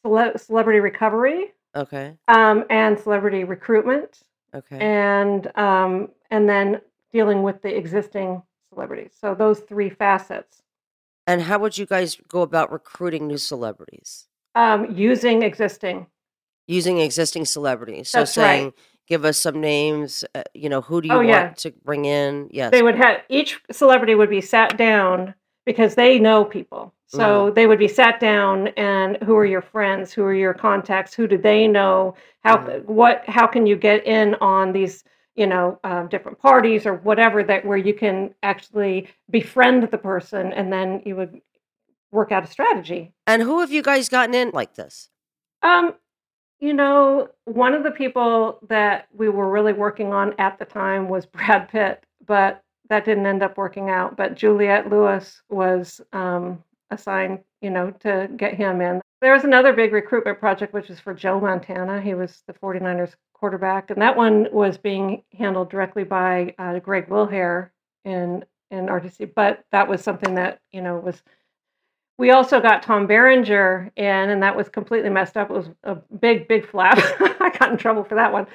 cele- celebrity recovery Okay. um, and celebrity recruitment, Okay. and um, and then dealing with the existing celebrities. So those three facets. And how would you guys go about recruiting new celebrities? Um, using existing. Using existing celebrities. So That's right. Give us some names. Uh, you know, who do you Oh, want yeah. to bring in? Yes. they would have each celebrity would be sat down because they know people so they would be sat down and who are your friends who are your contacts who do they know how Mhm. what how can you get in on these you know um, different parties or whatever that where you can actually befriend the person and then you would work out a strategy and who have you guys gotten in like this? um, you know, one of the people that we were really working on at the time was Brad Pitt, but that didn't end up working out. But Juliette Lewis was um, assigned, you know, to get him in. There was another big recruitment project, which was for Joe Montana. He was the 49ers quarterback, and that one was being handled directly by uh, Greg Wilhere in in RTC. But that was something that you know was we also got Tom Berenger in, and that was completely messed up. It was a big, big flap. I got in trouble for that one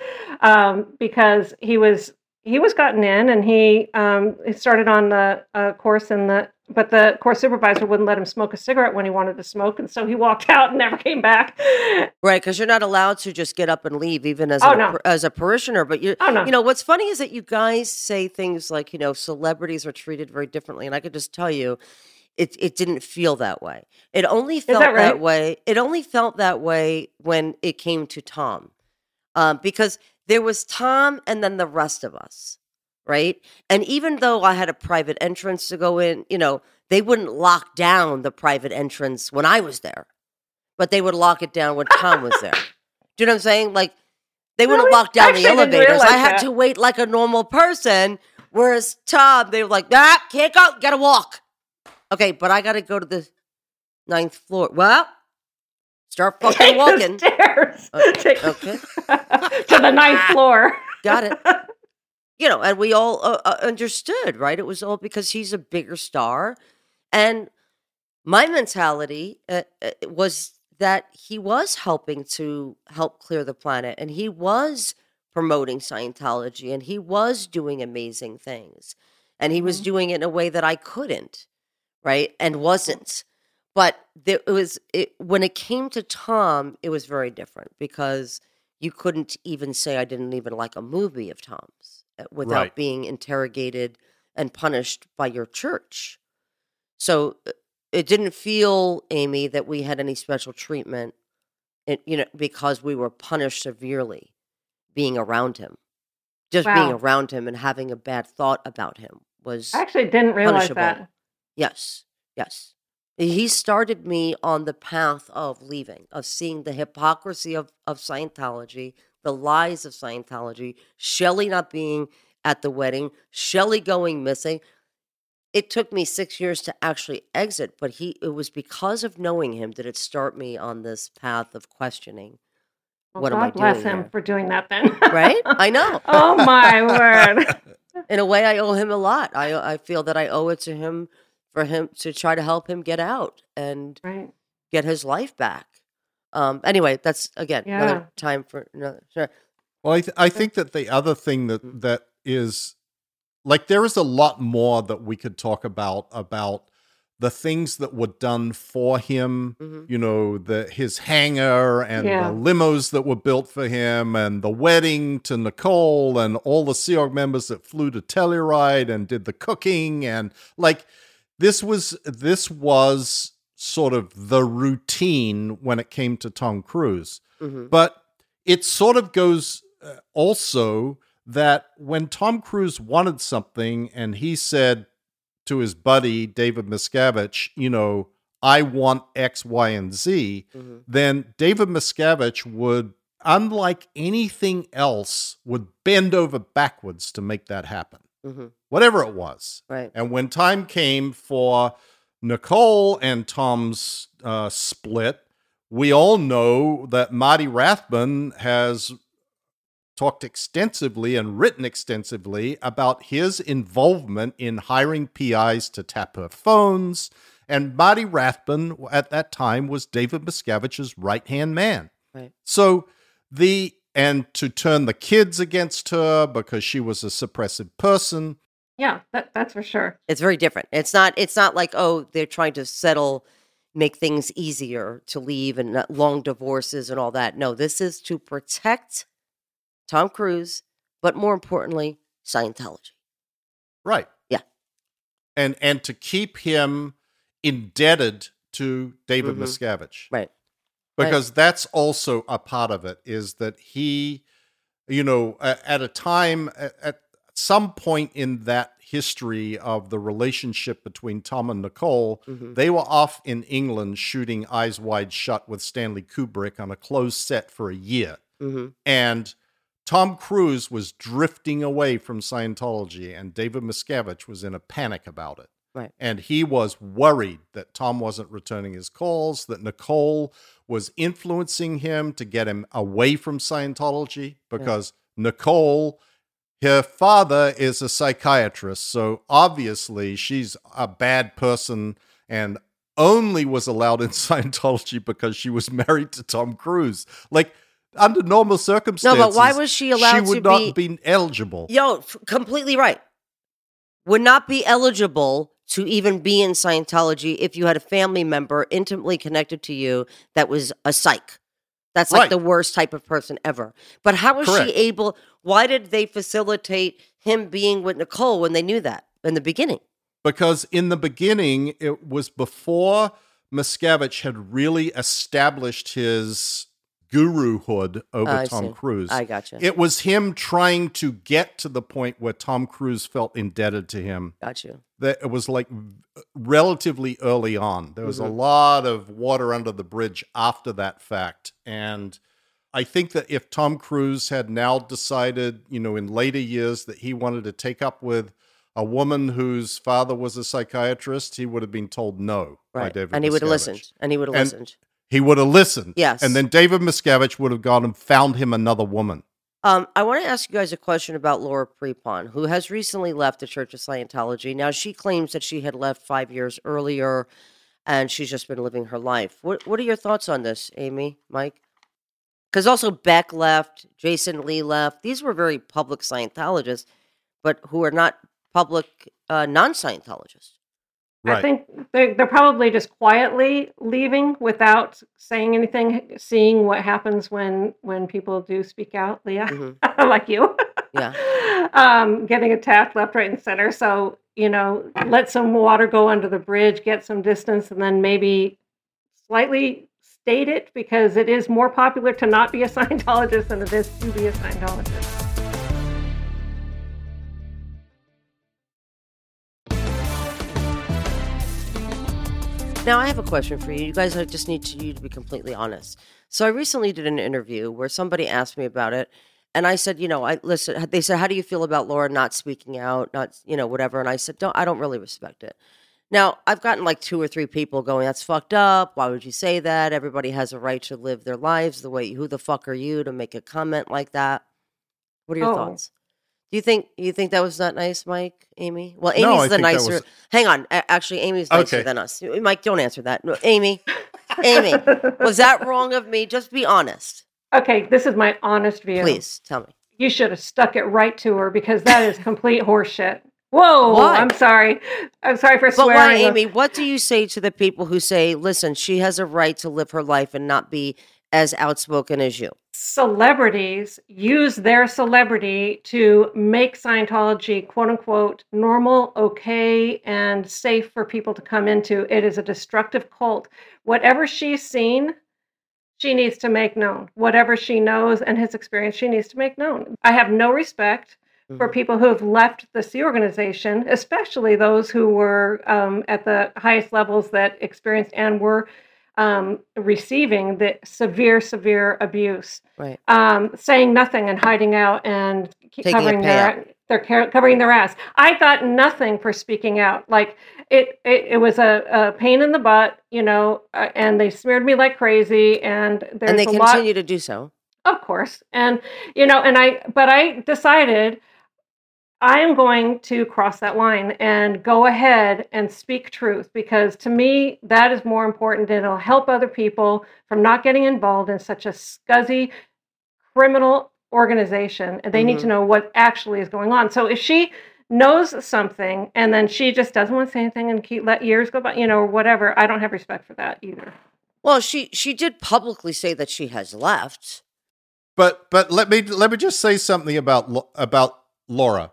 um, because he was he was gotten in, and he um, he started on the uh, course, and the but the course supervisor wouldn't let him smoke a cigarette when he wanted to smoke, and so he walked out and never came back. Right, because you're not allowed to just get up and leave, even as Oh, an- no. as a parishioner. But you, Oh no, you know, what's funny is that you guys say things like, you know, celebrities are treated very differently, and I could just tell you, it it didn't feel that way. It only felt that that, way. It only felt that way when it came to Tom, um, because there was Tom and then the rest of us, right? And even though I had a private entrance to go in, you know, they wouldn't lock down the private entrance when I was there, but they would lock it down when Tom was there. Do you know what I'm saying? Like they wouldn't Really? lock down Actually, the elevators. I had that. to wait like a normal person. Whereas Tom, they were like, ah, can't go, gotta walk. Okay, but I gotta go to the ninth floor. Well, start fucking Take the walking. stairs Take- okay. to the ninth floor. Got it. You know, and we all uh, uh, understood, right? It was all because he's a bigger star. And my mentality uh, uh, was that he was helping to help clear the planet and he was promoting Scientology and he was doing amazing things. And he was Mhm. doing it in a way that I couldn't, right? And wasn't. But there it was it, when it came to Tom, it was very different because you couldn't even say I didn't even like a movie of Tom's uh, without Right. being interrogated and punished by your church. So uh, it didn't feel, Amy, that we had any special treatment, it, you know, because we were punished severely being around him. Just being around him and having a bad thought about him was I actually didn't realize punishable. that. Yes, yes. He started me on the path of leaving, of seeing the hypocrisy of, of Scientology, the lies of Scientology, Shelley not being at the wedding, Shelley going missing. It took me six years to actually exit, but he it was because of knowing him that it start me on this path of questioning. Well, What God am I doing? bless him here? for doing that then. Right? I know. oh my word. in a way i owe him a lot i i feel that i owe it to him for him to try to help him get out and Right. get his life back. Um, anyway, that's again Yeah. another time for another. Sure. Well, I, th- I think that the other thing that that is like there is a lot more that we could talk about about the things that were done for him. Mhm. You know, the his hangar and Yeah. the limos that were built for him, and the wedding to Nicole, and all the Sea Org members that flew to Telluride and did the cooking, and like this was this was sort of the routine when it came to Tom Cruise. Mhm. But it sort of goes uh, also that when Tom Cruise wanted something and he said to his buddy David Miscavige, you know, I want X, Y, and Z, Mhm. then David Miscavige would, unlike anything else, would bend over backwards to make that happen, Mhm. Whatever it was. Right. And when time came for Nicole and Tom's uh, split, we all know that Marty Rathbun has talked extensively and written extensively about his involvement in hiring PIs to tap her phones. And Marty Rathbun at that time was David Miscavige's right hand man. Right. So the and to turn the kids against her because she was a suppressive person. Yeah, that, that's for sure. It's very different. It's not. It's not like oh they're trying to settle, make things easier to leave and not long divorces and all that. No, this is to protect Tom Cruise, but more importantly, Scientology. Right. Yeah. And and to keep him indebted to David Mhm. Miscavige. Right. Because that's also a part of it is that he you know at a time at, at some point in that history of the relationship between Tom and Nicole Mhm. they were off in England shooting Eyes Wide Shut with Stanley Kubrick on a closed set for a year hmm and Tom Cruise was drifting away from Scientology, and David Miscavige was in a panic about it. Right. And he was worried that Tom wasn't returning his calls, that Nicole was influencing him to get him away from Scientology because Nicole, her father is a psychiatrist. So obviously she's a bad person and only was allowed in Scientology because she was married to Tom Cruise. Like, under normal circumstances. No, but why was she allowed she would to not be? be eligible. Yo, completely right. Would not be eligible to even be in Scientology if you had a family member intimately connected to you that was a psych. That's like Right. the worst type of person ever. But how was Correct. she able? Why did they facilitate him being with Nicole when they knew that in the beginning? because in the beginning it was before Miscavige had really established his guruhood over I Tom see. Cruise. I gotcha. It was him trying to get to the point where Tom Cruise felt indebted to him. Got you. That it was like relatively early on. There was a Mhm. lot of water under the bridge after that fact. And I think that if Tom Cruise had now decided, you know, in later years that he wanted to take up with a woman whose father was a psychiatrist, he would have been told no by David And he would have listened. And he would have And- listened. He would have listened. Yes. And then David Miscavige would have gone and found him another woman. Um, I want to ask you guys a question about Laura Prepon, who has recently left the Church of Scientology. Now, she claims that she had left five years earlier, and she's just been living her life. What What are your thoughts on this, Amy, Mike? Because also Beck left, Jason Lee left. These were very public Scientologists, but who are not public uh, non Scientologists. I think they're, they're probably just quietly leaving without saying anything, seeing what happens when when people do speak out, Leah, Mhm. like you. Yeah. um, getting attacked left, right, and center. So, you know, let some water go under the bridge, get some distance, and then maybe slightly state it because it is more popular to not be a Scientologist than it is to be a Scientologist. Now, I have a question for you. You guys, I just need to, you to be completely honest. So, I recently did an interview where somebody asked me about it, and I said, you know, I listen. They said, "How do you feel about Laura not speaking out, not, you know, whatever?" And I said, "Don't. I don't really respect it." Now, I've gotten like two or three people going, "That's fucked up. Why would you say that? Everybody has a right to live their lives the way. Who the fuck are you to make a comment like that?" What are your Oh. thoughts? Do you think you think that was not nice, Mike? Amy? Well, Amy's I the think nicer. was- Hang on, a- actually, Amy's nicer Okay. than us. Mike, don't answer that. No, Amy, Amy, was that wrong of me? Just be honest, okay, this is my honest view. please. Tell me. You should have stuck it right to her because that is complete horseshit. Whoa, Why? I'm sorry. I'm sorry for swearing. But swearing. why, Amy? What do you say to the people who say, "Listen, she has a right to live her life and not be as outspoken as you"? Celebrities use their celebrity to make Scientology quote unquote normal, okay, and safe for people to come into. It is a destructive cult. Whatever she's seen, she needs to make known. Whatever she knows and has experienced, she needs to make known. I have no respect for Mhm. people who have left the Sea organization, especially those who were um, at the highest levels that experienced and were um, receiving the severe, severe abuse, Right. um, saying nothing and hiding out and keep covering their their ca- covering their ass. I got nothing for speaking out. Like it, it, it was a, a pain in the butt, you know, uh, and they smeared me like crazy. And there's And they a lot. continue to do so. Of course. And you know, and I but I decided I am going to cross that line and go ahead and speak truth because to me that is more important and it'll help other people from not getting involved in such a scuzzy criminal organization and they need to Mhm. know what actually is going on. So if she knows something and then she just doesn't want to say anything and keep let years go by, you know, or whatever, I don't have respect for that either. Well, she she did publicly say that she has left. But but let me let me just say something about about Laura.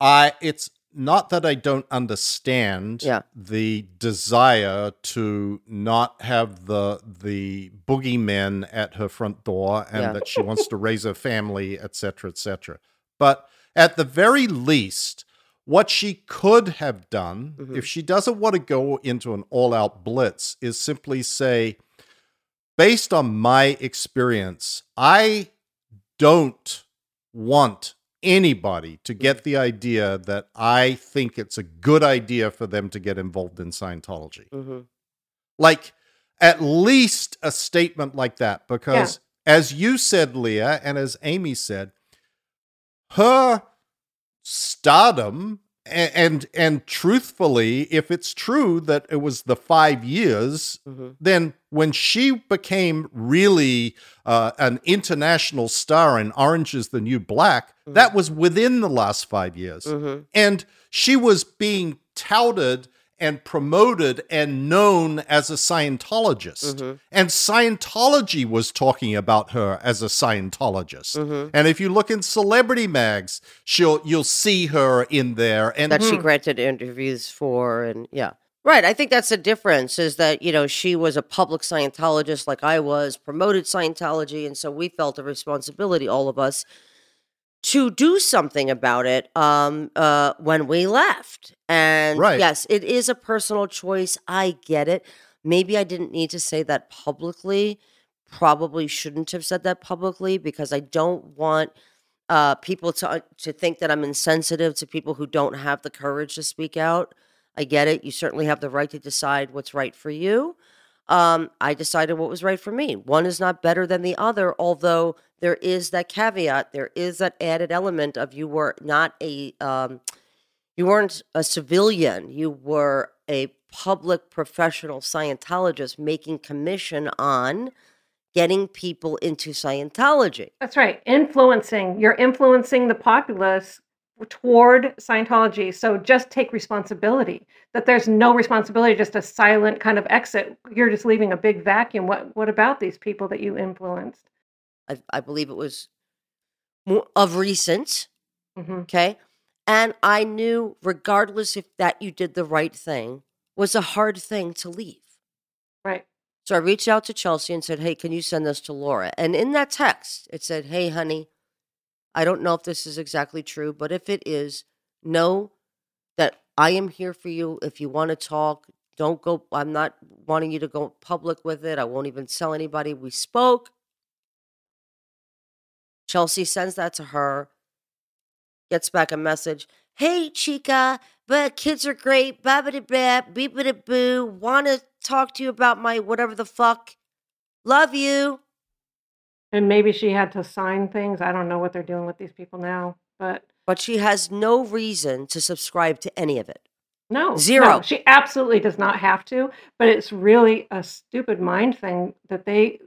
I it's not that I don't understand Yeah. the desire to not have the the boogeymen at her front door and Yeah. that she wants to raise her family, etc., etc. But at the very least, what she could have done, Mhm. if she doesn't want to go into an all-out blitz, is simply say, based on my experience, I don't want anybody to get the idea that I think it's a good idea for them to get involved in Scientology. Mm-hmm. Like, at least a statement like that, because as you said, Leah, and as Amy said, her stardom and, and truthfully if it's true that it was the 5 years hmm then when she became really uh, an international star in Orange is the New Black, Mhm. that was within the last five years. hmm And she was being touted and promoted and known as a Scientologist. Mhm. And Scientology was talking about her as a Scientologist. hmm And if you look in celebrity mags, she'll you'll see her in there. And that she Mhm. granted interviews for and yeah right i think that's the difference is that you know she was a public scientologist like i was promoted scientology and so we felt a responsibility all of us to do something about it um uh when we left and Right. yes it is a personal choice i get it maybe i didn't need to say that publicly probably shouldn't have said that publicly because i don't want uh, people to to think that I'm insensitive to people who don't have the courage to speak out. I get it. You certainly have the right to decide what's right for you. Um, I decided what was right for me. One is not better than the other, although there is that caveat. There is that added element of you were not a um, you weren't a civilian. You were a public professional Scientologist making commission on getting people into Scientology. That's right. Influencing. You're influencing the populace toward Scientology. So just take responsibility. That there's no responsibility, just a silent kind of exit. You're just leaving a big vacuum. What what about these people that you influenced? I, I believe it was of recent. hmm Okay. And I knew, regardless if that you did the right thing, was a hard thing to leave. Right. So I reached out to Chelsea and said, Hey, can you send this to Laura? And in that text, it said, Hey, honey, I don't know if this is exactly true, but if it is, know that I am here for you. If you want to talk, don't go. I'm not wanting you to go public with it. I won't even tell anybody we spoke. Chelsea sends that to her, gets back a message. Hey, Chica, but kids are great. Babbity bab, beepity boo. Want to talk to you about my whatever the fuck. Love you. And maybe she had to sign things. I don't know what they're doing with these people now, but But she has no reason to subscribe to any of it. No, Zero. no, she absolutely does not have to, but it's really a stupid mind thing that they,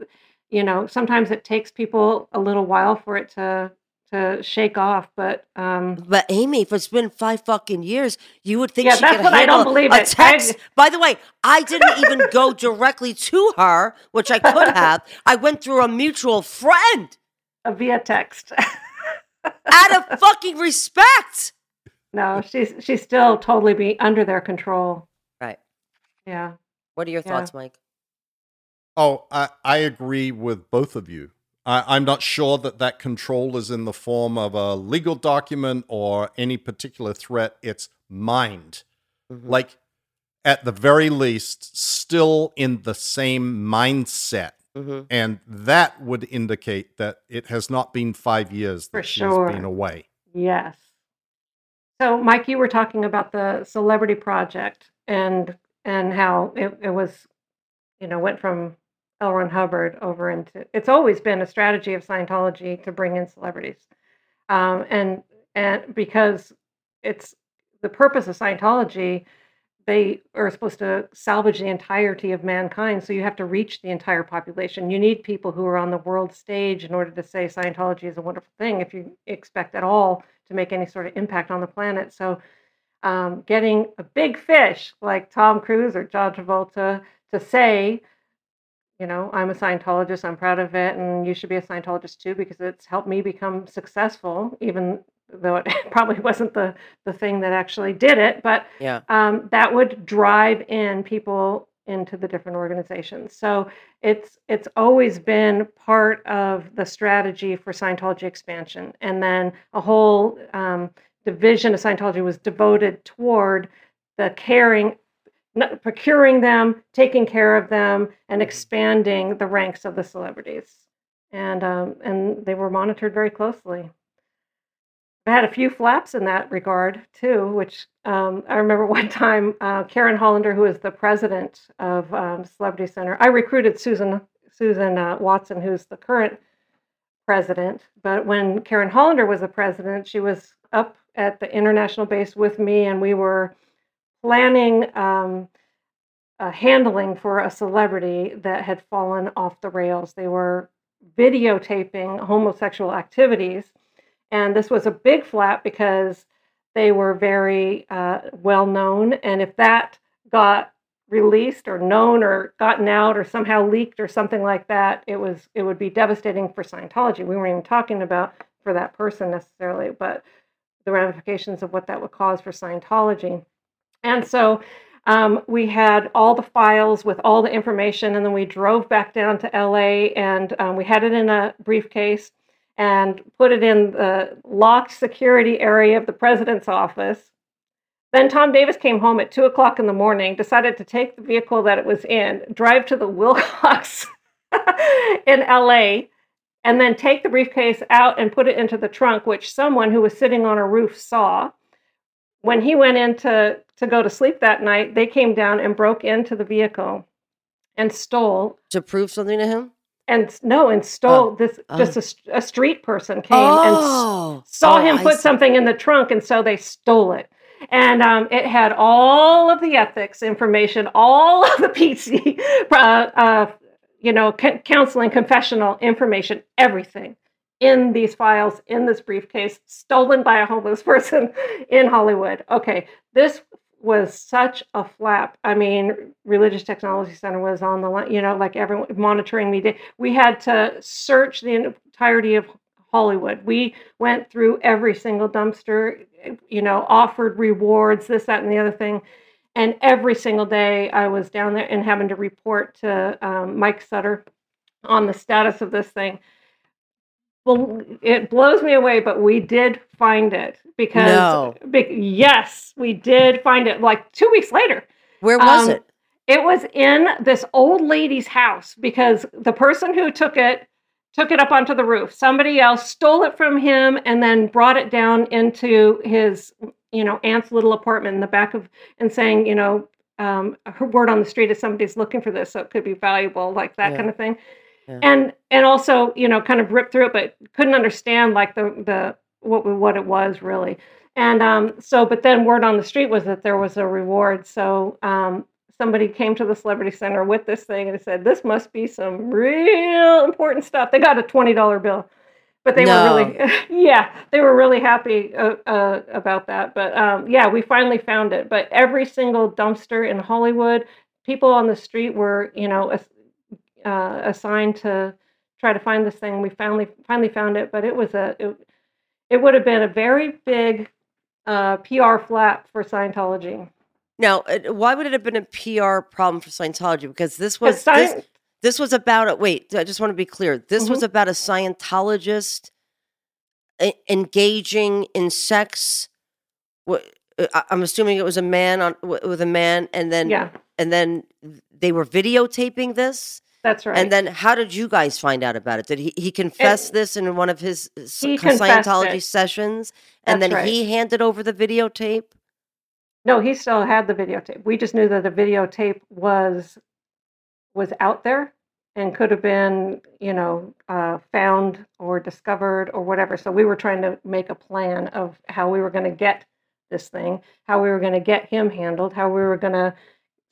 you know, sometimes it takes people a little while for it to to shake off, but um But Amy, if it's been five fucking years, you would think Yeah, she that's could what I don't handle believe a it. I- text. By the way, I didn't even go directly to her, which I could have. I went through a mutual friend. uh, via text. Out of fucking respect. no, she's she's still totally be under their control. Right. Yeah. What are your Yeah. thoughts, Mike? Oh, I, I agree with both of you. I, I'm not sure that that control is in the form of a legal document or any particular threat. It's mind. Mhm. Like, at the very least, still in the same mindset. Mhm. And that would indicate that it has not been five years that For she's sure. been away. Yes. So, Mike, you were talking about the Celebrity Project and and how it, it was, you know, went from L. Ron Hubbard over into. It's always been a strategy of Scientology to bring in celebrities, um, and and because it's the purpose of Scientology, they are supposed to salvage the entirety of mankind. So you have to reach the entire population. You need people who are on the world stage in order to say Scientology is a wonderful thing. If you expect at all to make any sort of impact on the planet, so um, getting a big fish like Tom Cruise or John Travolta to say, you know, I'm a Scientologist, I'm proud of it, and you should be a Scientologist too because it's helped me become successful, even though it probably wasn't the the thing that actually did it, but Yeah. um, that would drive in people into the different organizations. So it's it's always been part of the strategy for Scientology expansion, and then a whole um, division of Scientology was devoted toward the caring, procuring them, taking care of them, and expanding the ranks of the celebrities. And um, and they were monitored very closely. I had a few flaps in that regard too, which um, I remember one time uh, Karen Hollander, who is the president of um, Celebrity Center, I recruited Susan Susan uh, Watson, who's the current president. But when Karen Hollander was the president, she was up at the international base with me, and we were planning um, a handling for a celebrity that had fallen off the rails. They were videotaping homosexual activities and this was a big flap because they were very uh, well known. And if that got released or known or gotten out or somehow leaked or something like that, it was it would be devastating for Scientology. We weren't even talking about for that person necessarily, but the ramifications of what that would cause for Scientology. And so um, we had all the files with all the information, and then we drove back down to LA and um, we had it in a briefcase and put it in the locked security area of the president's office. Then Tom Davis came home at two o'clock in the morning, decided to take the vehicle that it was in, drive to the Wilcox in LA, and then take the briefcase out and put it into the trunk, which someone who was sitting on a roof saw. When he went in to, to go to sleep that night, they came down and broke into the vehicle and stole To prove something to him? and no and stole this oh. just a a, street person came and Oh. saw Oh, him put something in the trunk and so they stole it and um, it had all of the ethics information all of the pc uh, uh, you know c- counseling confessional information everything in these files in this briefcase stolen by a homeless person in hollywood okay this was such a flap. I mean, Religious Technology Center was on the line, you know, like everyone monitoring me. We had to search the entirety of Hollywood. We went through every single dumpster, you know, offered rewards, this, that, and the other thing. And every single day I was down there and having to report to um, Mike Sutter on the status of this thing. Well, it blows me away, but we did find it because No. be- yes, we did find it like two weeks later. Where was Um, it? It was in this old lady's house because the person who took it took it up onto the roof. Somebody else stole it from him and then brought it down into his, you know, aunt's little apartment in the back of and saying, you know, um, her word on the street is somebody's looking for this, so it could be valuable, like that Yeah. kind of thing. Yeah. And and also, you know, kind of ripped through it, but couldn't understand like the the what what it was really. And um, so, but then word on the street was that there was a reward. So um, somebody came to the Celebrity Center with this thing and said, "This must be some real important stuff." They got a twenty dollar bill, but they No. were really, yeah, they were really happy uh, uh, about that. But um, yeah, we finally found it. But every single dumpster in Hollywood, people on the street were, you know, uh, assigned to try to find this thing. We finally finally found it, but it was a it, it would have been a very big uh, PR flap for Scientology. Now, uh, why would it have been a PR problem for Scientology? Because this was this, this was about a wait. I just want to be clear. This Mm-hmm. was about a Scientologist e- engaging in sex. Uh, I'm assuming it was a man on with a man, and then yeah, and then they were videotaping this. That's right. And then, how did you guys find out about it? Did he he confess this in one of his uh, s- He confessed Scientology it. sessions, and That's then right. he handed over the videotape? no, he still had the videotape. We just knew that the videotape was was out there and could have been, you know, uh, found or discovered or whatever. So we were trying to make a plan of how we were going to get this thing, how we were going to get him handled, how we were going to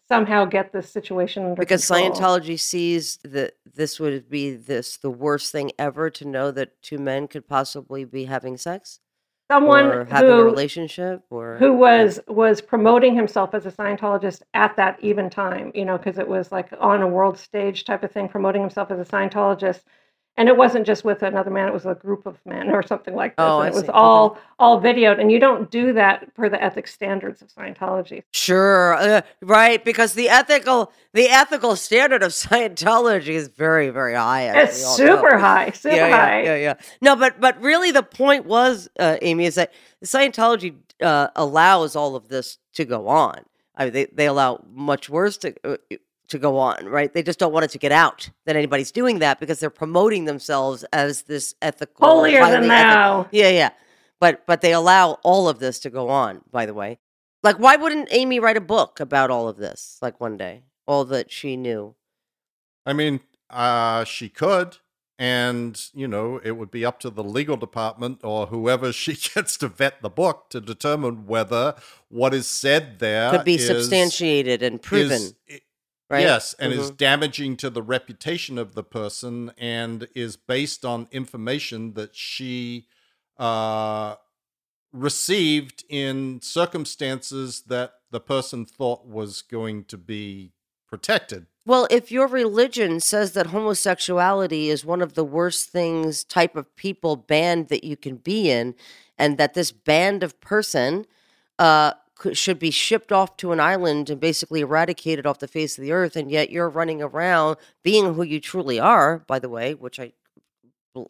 somehow get this situation under because control. Scientology sees that this would be this the worst thing ever to know that two men could possibly be having sex someone or having a relationship or who was was promoting himself as a Scientologist at that even time, you know, because it was like on a world stage type of thing, promoting himself as a Scientologist. And it wasn't just with another man; it was a group of men or something like this. Oh, and I it was see. Okay. all all videoed, and you don't do that per the ethics standards of Scientology. sure uh, right because the ethical the ethical standard of Scientology is very very high It's all know. super high, super yeah, high. Yeah, yeah, yeah. No, but but really, the point was, uh, Amy, is that Scientology uh, allows all of this to go on. I mean, they they allow much worse to uh, to go on, right? They just don't want it to get out that anybody's doing that because they're promoting themselves as this ethical, holier than thou. Yeah, yeah. But but they allow all of this to go on. By the way, like, why wouldn't Amy write a book about all of this? Like one day, all that she knew. I mean, uh, she could, and you know, it would be up to the legal department or whoever she gets to vet the book to determine whether what is said there Could be is- substantiated and proven, is- i- right? Yes, and is Mhm. damaging to the reputation of the person and is based on information that she uh, received in circumstances that the person thought was going to be protected. Well, if your religion says that homosexuality is one of the worst things, type of people band that you can be in, and that this band of person uh, should be shipped off to an island and basically eradicated off the face of the earth, and yet you're running around being who you truly are, by the way, which I,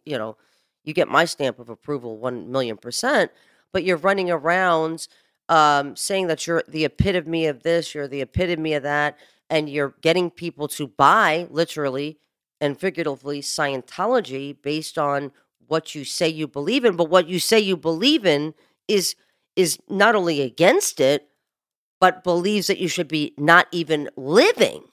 you know, you get my stamp of approval one million percent, but you're running around um, saying that you're the epitome of this, you're the epitome of that, and you're getting people to buy literally and figuratively Scientology based on what you say you believe in, but what you say you believe in is is not only against it, but believes that you should be not even living.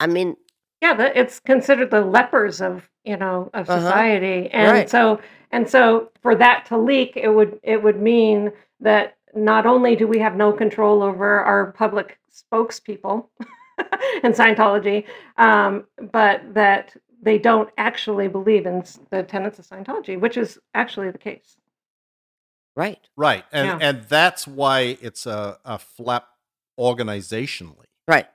I mean, Yeah, the, it's considered the lepers of you know of Uh-huh. society, and Right. so and so for that to leak, it would it would mean that not only do we have no control over our public spokespeople in Scientology, um, but that they don't actually believe in the tenets of Scientology, which is actually the case. Right. Right. And Yeah. and that's why it's a, a flap organizationally. Right.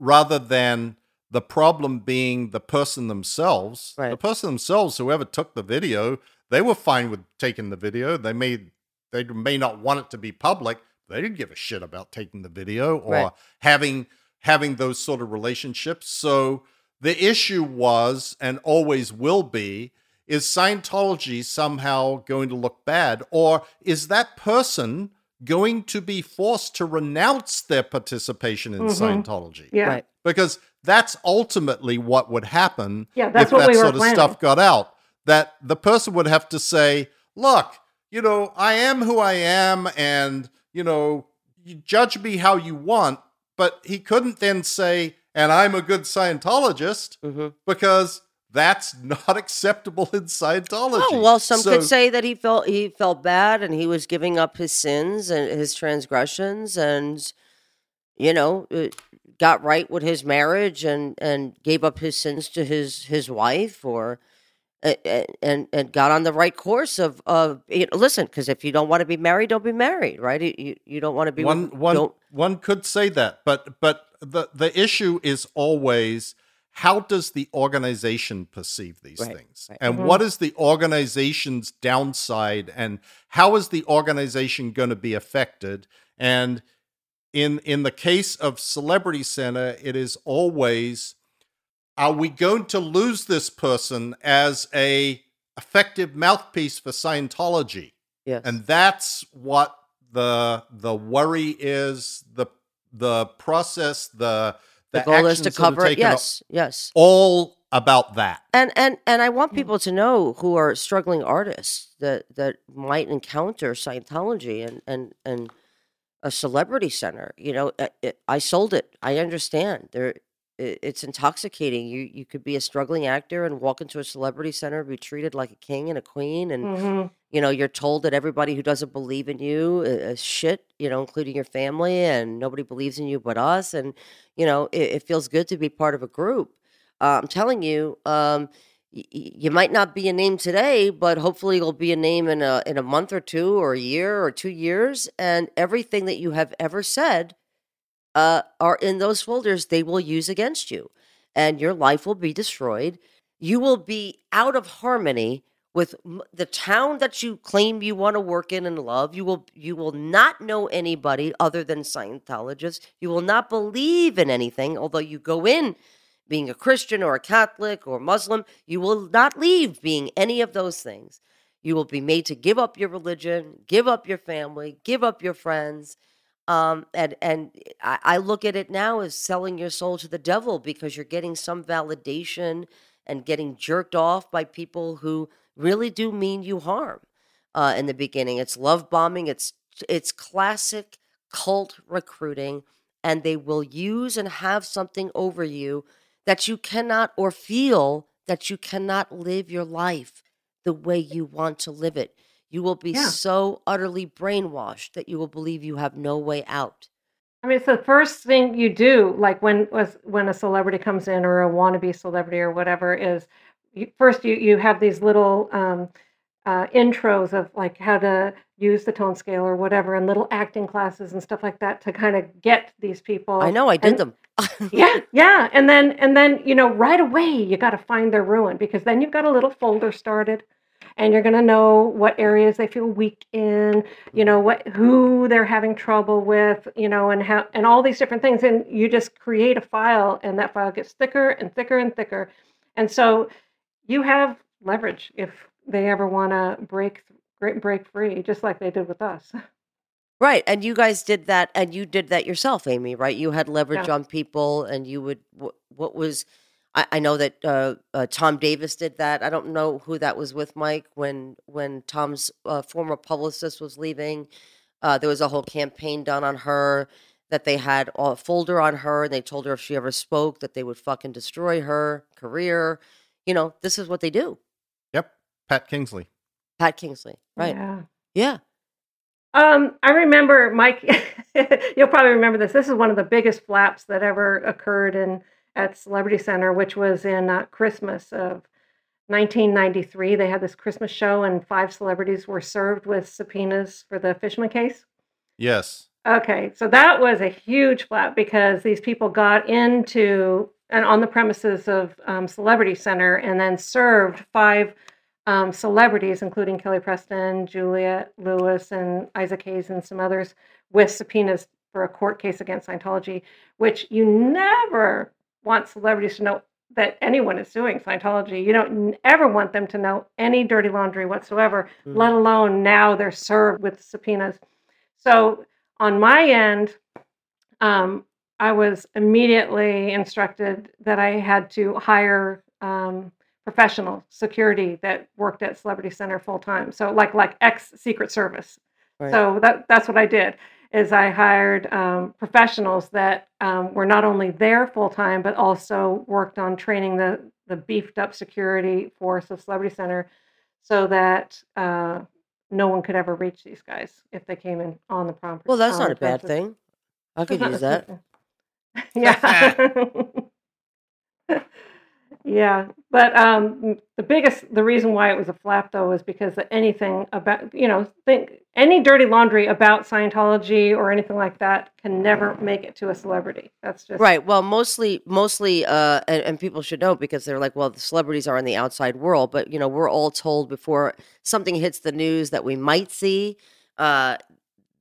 Rather than the problem being the person themselves. The person themselves, whoever took the video, they were fine with taking the video. They may they may not want it to be public. They didn't give a shit about taking the video or Right. having having those sort of relationships. So the issue was and always will be is Scientology somehow going to look bad or is that person going to be forced to renounce their participation in Mhm. Scientology? Yeah, Right. Because that's ultimately what would happen yeah, that's if what that we were sort of planning. stuff got out. That the person would have to say, "Look, you know, I am who I am, and you know, you judge me how you want." But he couldn't then say, "And I'm a good Scientologist," hmm because that's not acceptable in Scientology. Oh well, some So- could say that he felt he felt bad and he was giving up his sins and his transgressions, and you know, uh, got right with his marriage and and gave up his sins to his his wife, or and and got on the right course of of you know, listen. Because if you don't want to be married, don't be married, right? You you, don't want to be one one one could say that, but but the the issue is always how does the organization perceive these Right, things, right. and Mhm. what is the organization's downside, and how is the organization going to be affected? And in in the case of Celebrity Center, it is always are we going to lose this person as a effective mouthpiece for Scientology? yes. and that's what the the worry is the the process the the, the goal is to cover it. Yes, yes. all about that And and and I want Mm. people to know who are struggling artists that that might encounter Scientology and and and a celebrity center. You know, uh, it, I sold it. I understand. There, it, it's intoxicating. You you could be a struggling actor and walk into a celebrity center, be treated like a king and a queen, and Mhm. you know you're told that everybody who doesn't believe in you is shit. You know, including your family, and nobody believes in you but us. And you know, it, it feels good to be part of a group. Uh, I'm telling you, um, y- you might not be a name today, but hopefully you'll be a name in a in a month or two, or a year, or two years, and everything that you have ever said uh, are in those folders. They will use against you, and your life will be destroyed. You will be out of harmony with the town that you claim you want to work in and love. You will you will not know anybody other than Scientologists. You will not believe in anything, although you go in being a Christian or a Catholic or Muslim, you will not leave being any of those things. You will be made to give up your religion, give up your family, give up your friends. Um, and and I, I look at it now as selling your soul to the devil because you're getting some validation and getting jerked off by people who really do mean you harm. Uh, in the beginning, it's love bombing. It's it's classic cult recruiting, and they will use and have something over you that you cannot or feel that you cannot live your life the way you want to live it. You will be Yeah. so utterly brainwashed that you will believe you have no way out. I mean, it's the first thing you do, like when was when a celebrity comes in or a wannabe celebrity or whatever, is you, first you you have these little um, uh, intros of like how to use the tone scale or whatever, and little acting classes and stuff like that to kind of get these people. I know I did and- them. yeah, yeah, and then and then you know right away you got to find their ruin because then you've got a little folder started, and you're gonna know what areas they feel weak in, you know what who they're having trouble with, you know, and how and all these different things, and you just create a file, and that file gets thicker and thicker and thicker, and so you have leverage if they ever want to break break break free, just like they did with us. Right. And you guys did that and you did that yourself, Amy, right? You had leverage Yeah. on people and you would, what, what was, I, I know that uh, uh, Tom Davis did that. I don't know who that was with, Mike, when, when Tom's uh, former publicist was leaving. Uh, there was a whole campaign done on her that they had a folder on her and they told her if she ever spoke that they would fucking destroy her career. You know, this is what they do. yep pat kingsley Pat Kingsley, right? Yeah. yeah. Um, I remember Mike. you'll probably remember this. This is one of the biggest flaps that ever occurred in at Celebrity Center, which was in uh, Christmas of 1993. They had this Christmas show, and five celebrities were served with subpoenas for the Fishman case. yes Okay, so that was a huge flap because these people got into and on the premises of um, Celebrity Center and then served five um, celebrities, including Kelly Preston, Juliette Lewis, and Isaac Hayes, and some others, with subpoenas for a court case against Scientology, which you never want celebrities to know that anyone is suing Scientology. You don't ever want them to know any dirty laundry whatsoever, Mhm. let alone now they're served with subpoenas. So on my end, um, I was immediately instructed that I had to hire um, professional security that worked at Celebrity Center full time. So like like ex Secret Service. Right. So that that's what I did. Is I hired um, professionals that um, were not only there full time but also worked on training the the beefed up security force of Celebrity Center so that uh, no one could ever reach these guys if they came in on the property. Well, that's not a bad thing. I could use that. yeah. yeah. But um, the biggest, the reason why it was a flap though is because anything about, you know, think any dirty laundry about Scientology or anything like that can never make it to a celebrity. That's just Right. Well, mostly, mostly, uh, and, and people should know because they're like, well, the celebrities are in the outside world, but you know, we're all told before something hits the news that we might see, uh,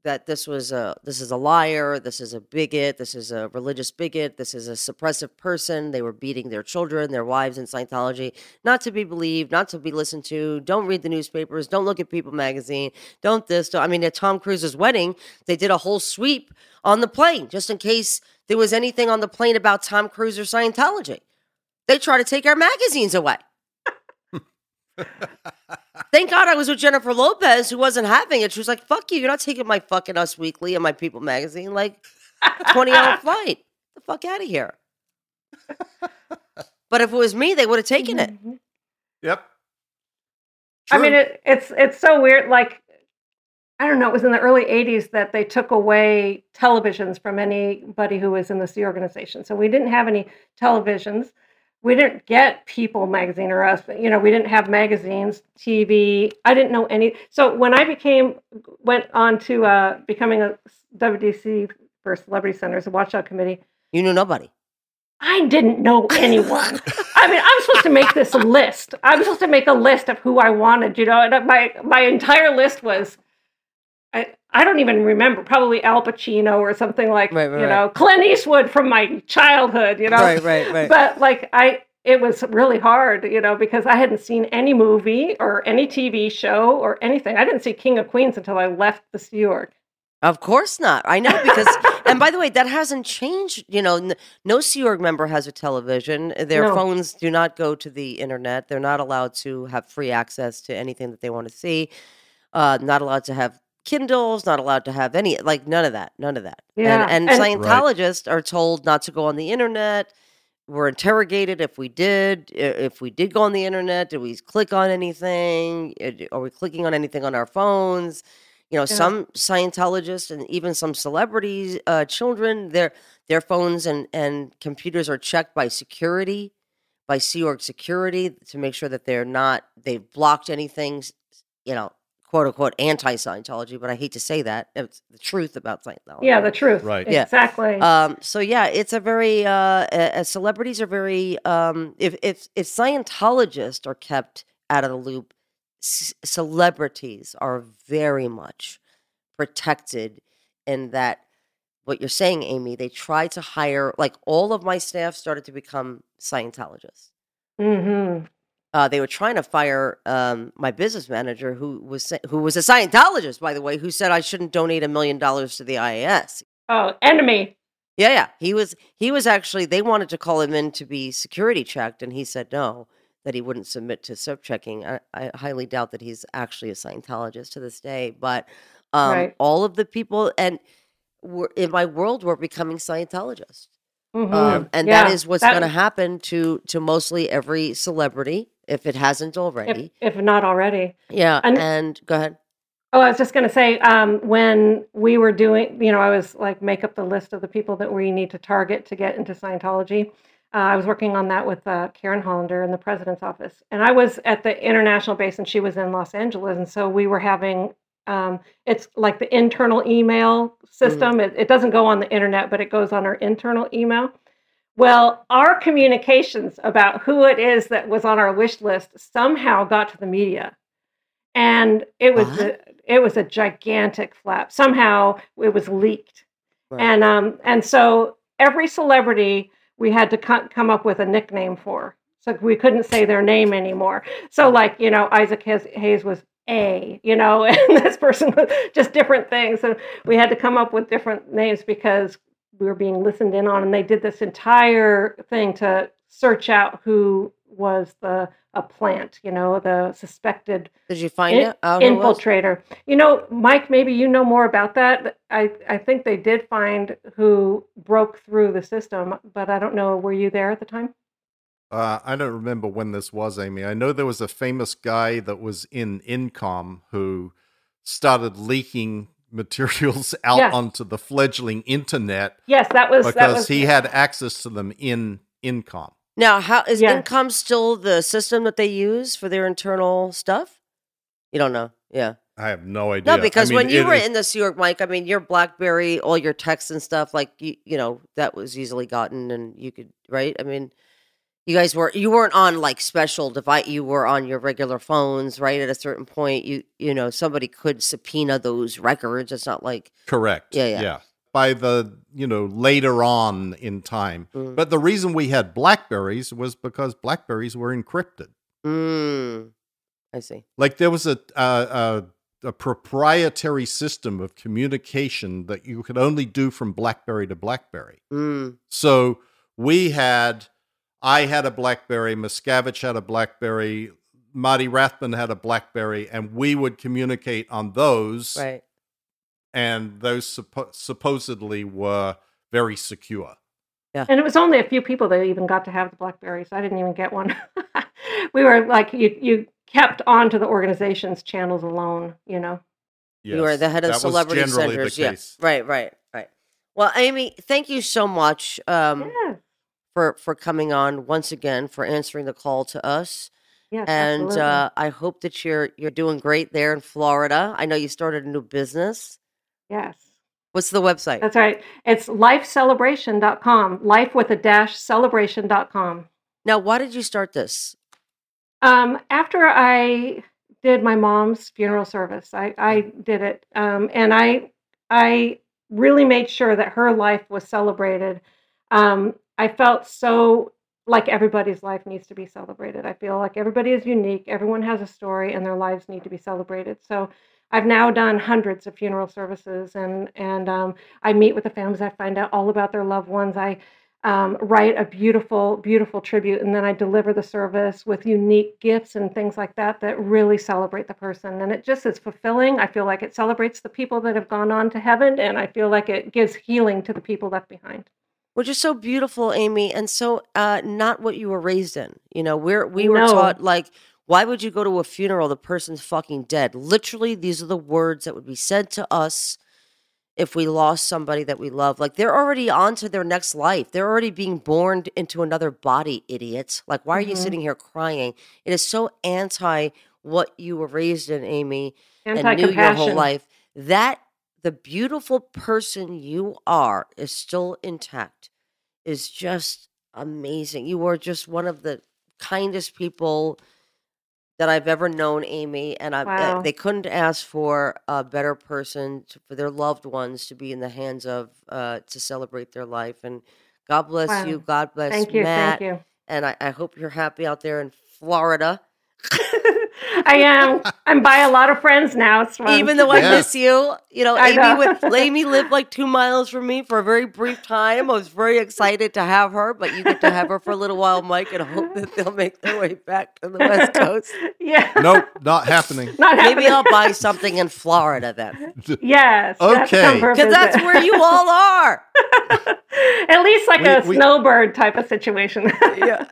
that this was a this is a liar, this is a bigot, this is a religious bigot, this is a suppressive person. They were beating their children, their wives in Scientology, not to be believed, not to be listened to. Don't read the newspapers. Don't look at People magazine. Don't this. Don't, I mean, at Tom Cruise's wedding, they did a whole sweep on the plane just in case there was anything on the plane about Tom Cruise or Scientology. They try to take our magazines away. Thank God I was with Jennifer Lopez, who wasn't having it. She was like, fuck you. You're not taking my fucking Us Weekly and my People magazine. Like, 20 hour flight. Get the fuck out of here. but if it was me, they would have taken it. Mhm. Yep. I mean, it, it's it's so weird. Like, I don't know. It was in the early '80s that they took away televisions from anybody who was in the Sea organization. So we didn't have any televisions. We didn't get People magazine or us. You know, we didn't have magazines, TV. I didn't know any. So when I became went on to uh, becoming a WDC for Celebrity Centers, a watchdog committee, You knew nobody. I didn't know anyone. I mean, I'm supposed to make this list. I'm supposed to make a list of who I wanted, you know, and my my entire list was I I don't even remember, probably Al Pacino or something like, Right, right, you know, Clint Eastwood from my childhood, you know. Right, right, right. But like I it was really hard, you know, because I hadn't seen any movie or any TV show or anything. I didn't see King of Queens until I left the Sea Org. Of course not. I know because, and by the way, that hasn't changed. You know, n- no Sea Org member has a television. Their No. phones do not go to the internet. They're not allowed to have free access to anything that they want to see. Uh, not allowed to have Kindles. Not allowed to have any like none of that. None of that. Yeah, And, and, and- Right. Scientologists are told not to go on the internet. We're interrogated if we did. If we did go on the internet, did we click on anything? Are we clicking on anything on our phones? you know Yeah. some scientologists and even some celebrities uh, children their their phones and and computers are checked by security by sea org security to make sure that they're not they've blocked anything you know quote unquote anti-scientology but i hate to say that it's the truth about scientology Yeah, the truth. Right. Yeah. Exactly. um, so yeah, it's a very uh, uh, celebrities are very um, if if if Scientologists are kept out of the loop, c- celebrities are very much protected in that. What you're saying, Amy? They try to hire like all of my staff started to become Scientologists. hmm Uh, they were trying to fire um, my business manager, who was who was a Scientologist, by the way, who said I shouldn't donate a million dollars to the IAS. Oh, enemy. Yeah, yeah. He was he was actually they wanted to call him in to be security checked and he said no, that he wouldn't submit to sec checking. I, I highly doubt that he's actually a Scientologist to this day. But um Right. all of the people and we're, in my world we're becoming Scientologists. Mhm. Um, and Yeah, that is what's that- going to happen to to mostly every celebrity if it hasn't already. if, if not already. yeah, and- and go ahead. Oh, I was just going to say, um, when we were doing, you know, I was like, make up the list of the people that we need to target to get into Scientology. Uh, I was working on that with uh, Karen Hollander in the president's office. And I was at the international base and she was in Los Angeles. And so we were having, um, it's like the internal email system. It, it doesn't go on the internet, but it goes on our internal email. Well, our communications about who it is that was on our wish list somehow got to the media. And it was What? a, it was a gigantic flap. Somehow it was leaked. Right. And um and so every celebrity we had to co- come up with a nickname for. So we couldn't say their name anymore. So like, you know, Isaac Hayes, Hayes was A, you know, and this person was just different things. And we had to come up with different names because we were being listened in on and they did this entire thing to search out who was the a plant, you know, the suspected Did you find in- it out? who it was? infiltrator. You know, Mike, maybe you know more about that. I, I think they did find who broke through the system, but I don't know. Were you there at the time? Uh, I don't remember when this was, Amy. I know there was a famous guy that was in Incomm who started leaking materials out Yes. onto the fledgling internet Yes, that was that because was he had access to them in Incomm. Now, how is Yeah. Incomm still the system that they use for their internal stuff? You don't know. Yeah. I have no idea. No, because I mean, when you were is- in the Sea Org, Mike, I mean, your BlackBerry, all your texts and stuff, like you, you know, that was easily gotten, and you could, right? I mean, you guys were you weren't on like special device. You were on your regular phones, right? At a certain point, you you know, somebody could subpoena those records. It's not like correct. Yeah, yeah. yeah. By the you know later on in time, Mm. but the reason we had Blackberries was because Blackberries were encrypted. mm, I see. Like there was a, a, a a proprietary system of communication that you could only do from BlackBerry to BlackBerry. Mm, So we had, I had a BlackBerry, Miscavige had a BlackBerry, Marty Rathbun had a BlackBerry, and we would communicate on those, right. and those suppo- supposedly were very secure. Yeah. and it was only a few people that even got to have the Blackberries. I didn't even get one. we were like you you kept on to the organization's channels alone, you know. You are the head of that was celebrity generally centers. the Yeah. Right, right, right. Well, Amy, thank you so much um, yeah. For for coming on once again for answering the call to us. Yes, and uh, I hope that you're you're doing great there in Florida. I know you started a new business. yes. What's the website? That's right. It's lifecelebration.com. Life with a dash celebration.com. now, why did you start this? Um, after I did my mom's funeral service, I, I did it, um, and I I really made sure that her life was celebrated. Um, I felt so like everybody's life needs to be celebrated. I feel like everybody is unique. Everyone has a story, and their lives need to be celebrated. So. I've now done hundreds of funeral services, and and um, I meet with the families. I find out all about their loved ones. I um, write a beautiful, beautiful tribute, and then I deliver the service with unique gifts and things like that that really celebrate the person. And it just is fulfilling. I feel like it celebrates the people that have gone on to heaven, and I feel like it gives healing to the people left behind. Which is so beautiful, Amy, and so uh, not what you were raised in. You know, we're we were No. taught like, why would you go to a funeral? The person's fucking dead. Literally, these are the words that would be said to us if we lost somebody that we love. Like they're already on to their next life. They're already being born into another body, idiots. Like, why are you Mhm. sitting here crying? It is so anti what you were raised in, Amy, and knew your whole life. That the beautiful person you are is still intact is just amazing. You are just one of the kindest people that I've ever known, Amy. And I, uh, Wow. they couldn't ask for a better person to, for their loved ones to be in the hands of uh, to celebrate their life. And God bless Wow. you. God bless Thank you. Matt. Thank you. And I, I hope you're happy out there in Florida. I am. I'm by a lot of friends now. It's. Even though I Yeah. miss you, you know, I Amy, know. with, Amy lived like two miles from me for a very brief time. I was very excited to have her, but you get to have her for a little while, Mike, and I hope that they'll make their way back to the West Coast. yeah. Nope, not happening. Not Maybe. I'll buy something in Florida then, Yes. you have to come Okay. because that's visit. where you all are. At least like We- a we- snowbird type of situation. Yeah.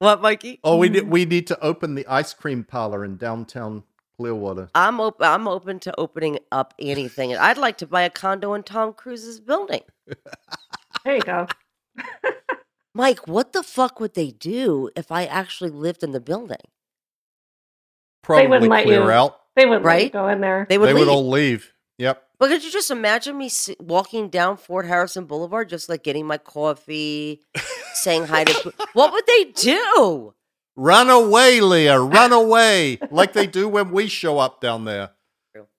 What, Mikey? Oh, we need, mm-hmm. we need to open the ice cream parlor in downtown Clearwater. I'm open. I'm open to opening up anything, I'd like to buy a condo in Tom Cruise's building. there you go. Mike, what the fuck would they do if I actually lived in the building? Probably wouldn't let clear you. out. They would let you go in there. They would they leave. would all leave. Yep. But could you just imagine me walking down Fort Harrison Boulevard, just like getting my coffee, saying hi to? What would they do? Run away, Leah. Run away. like they do when we show up down there.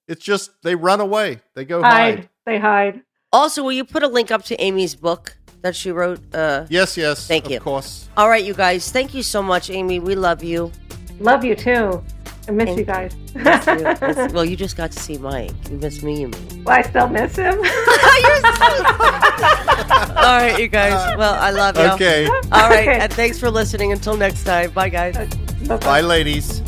It's just they run away. They go hide. hide. They hide. Also, will you put a link up to Amy's book that she wrote? Uh, Yes, yes. Thank of you. Of course. all right, you guys. Thank you so much, Amy. We love you. Love you too. I miss Thank- you guys. Miss you. Miss- well, you just got to see Mike. You miss me, you mean? well, I still miss him. all right, you guys. Well, I love you. Okay. All right, Okay. and thanks for listening. Until next time. Bye, guys. Bye-bye. Bye, ladies.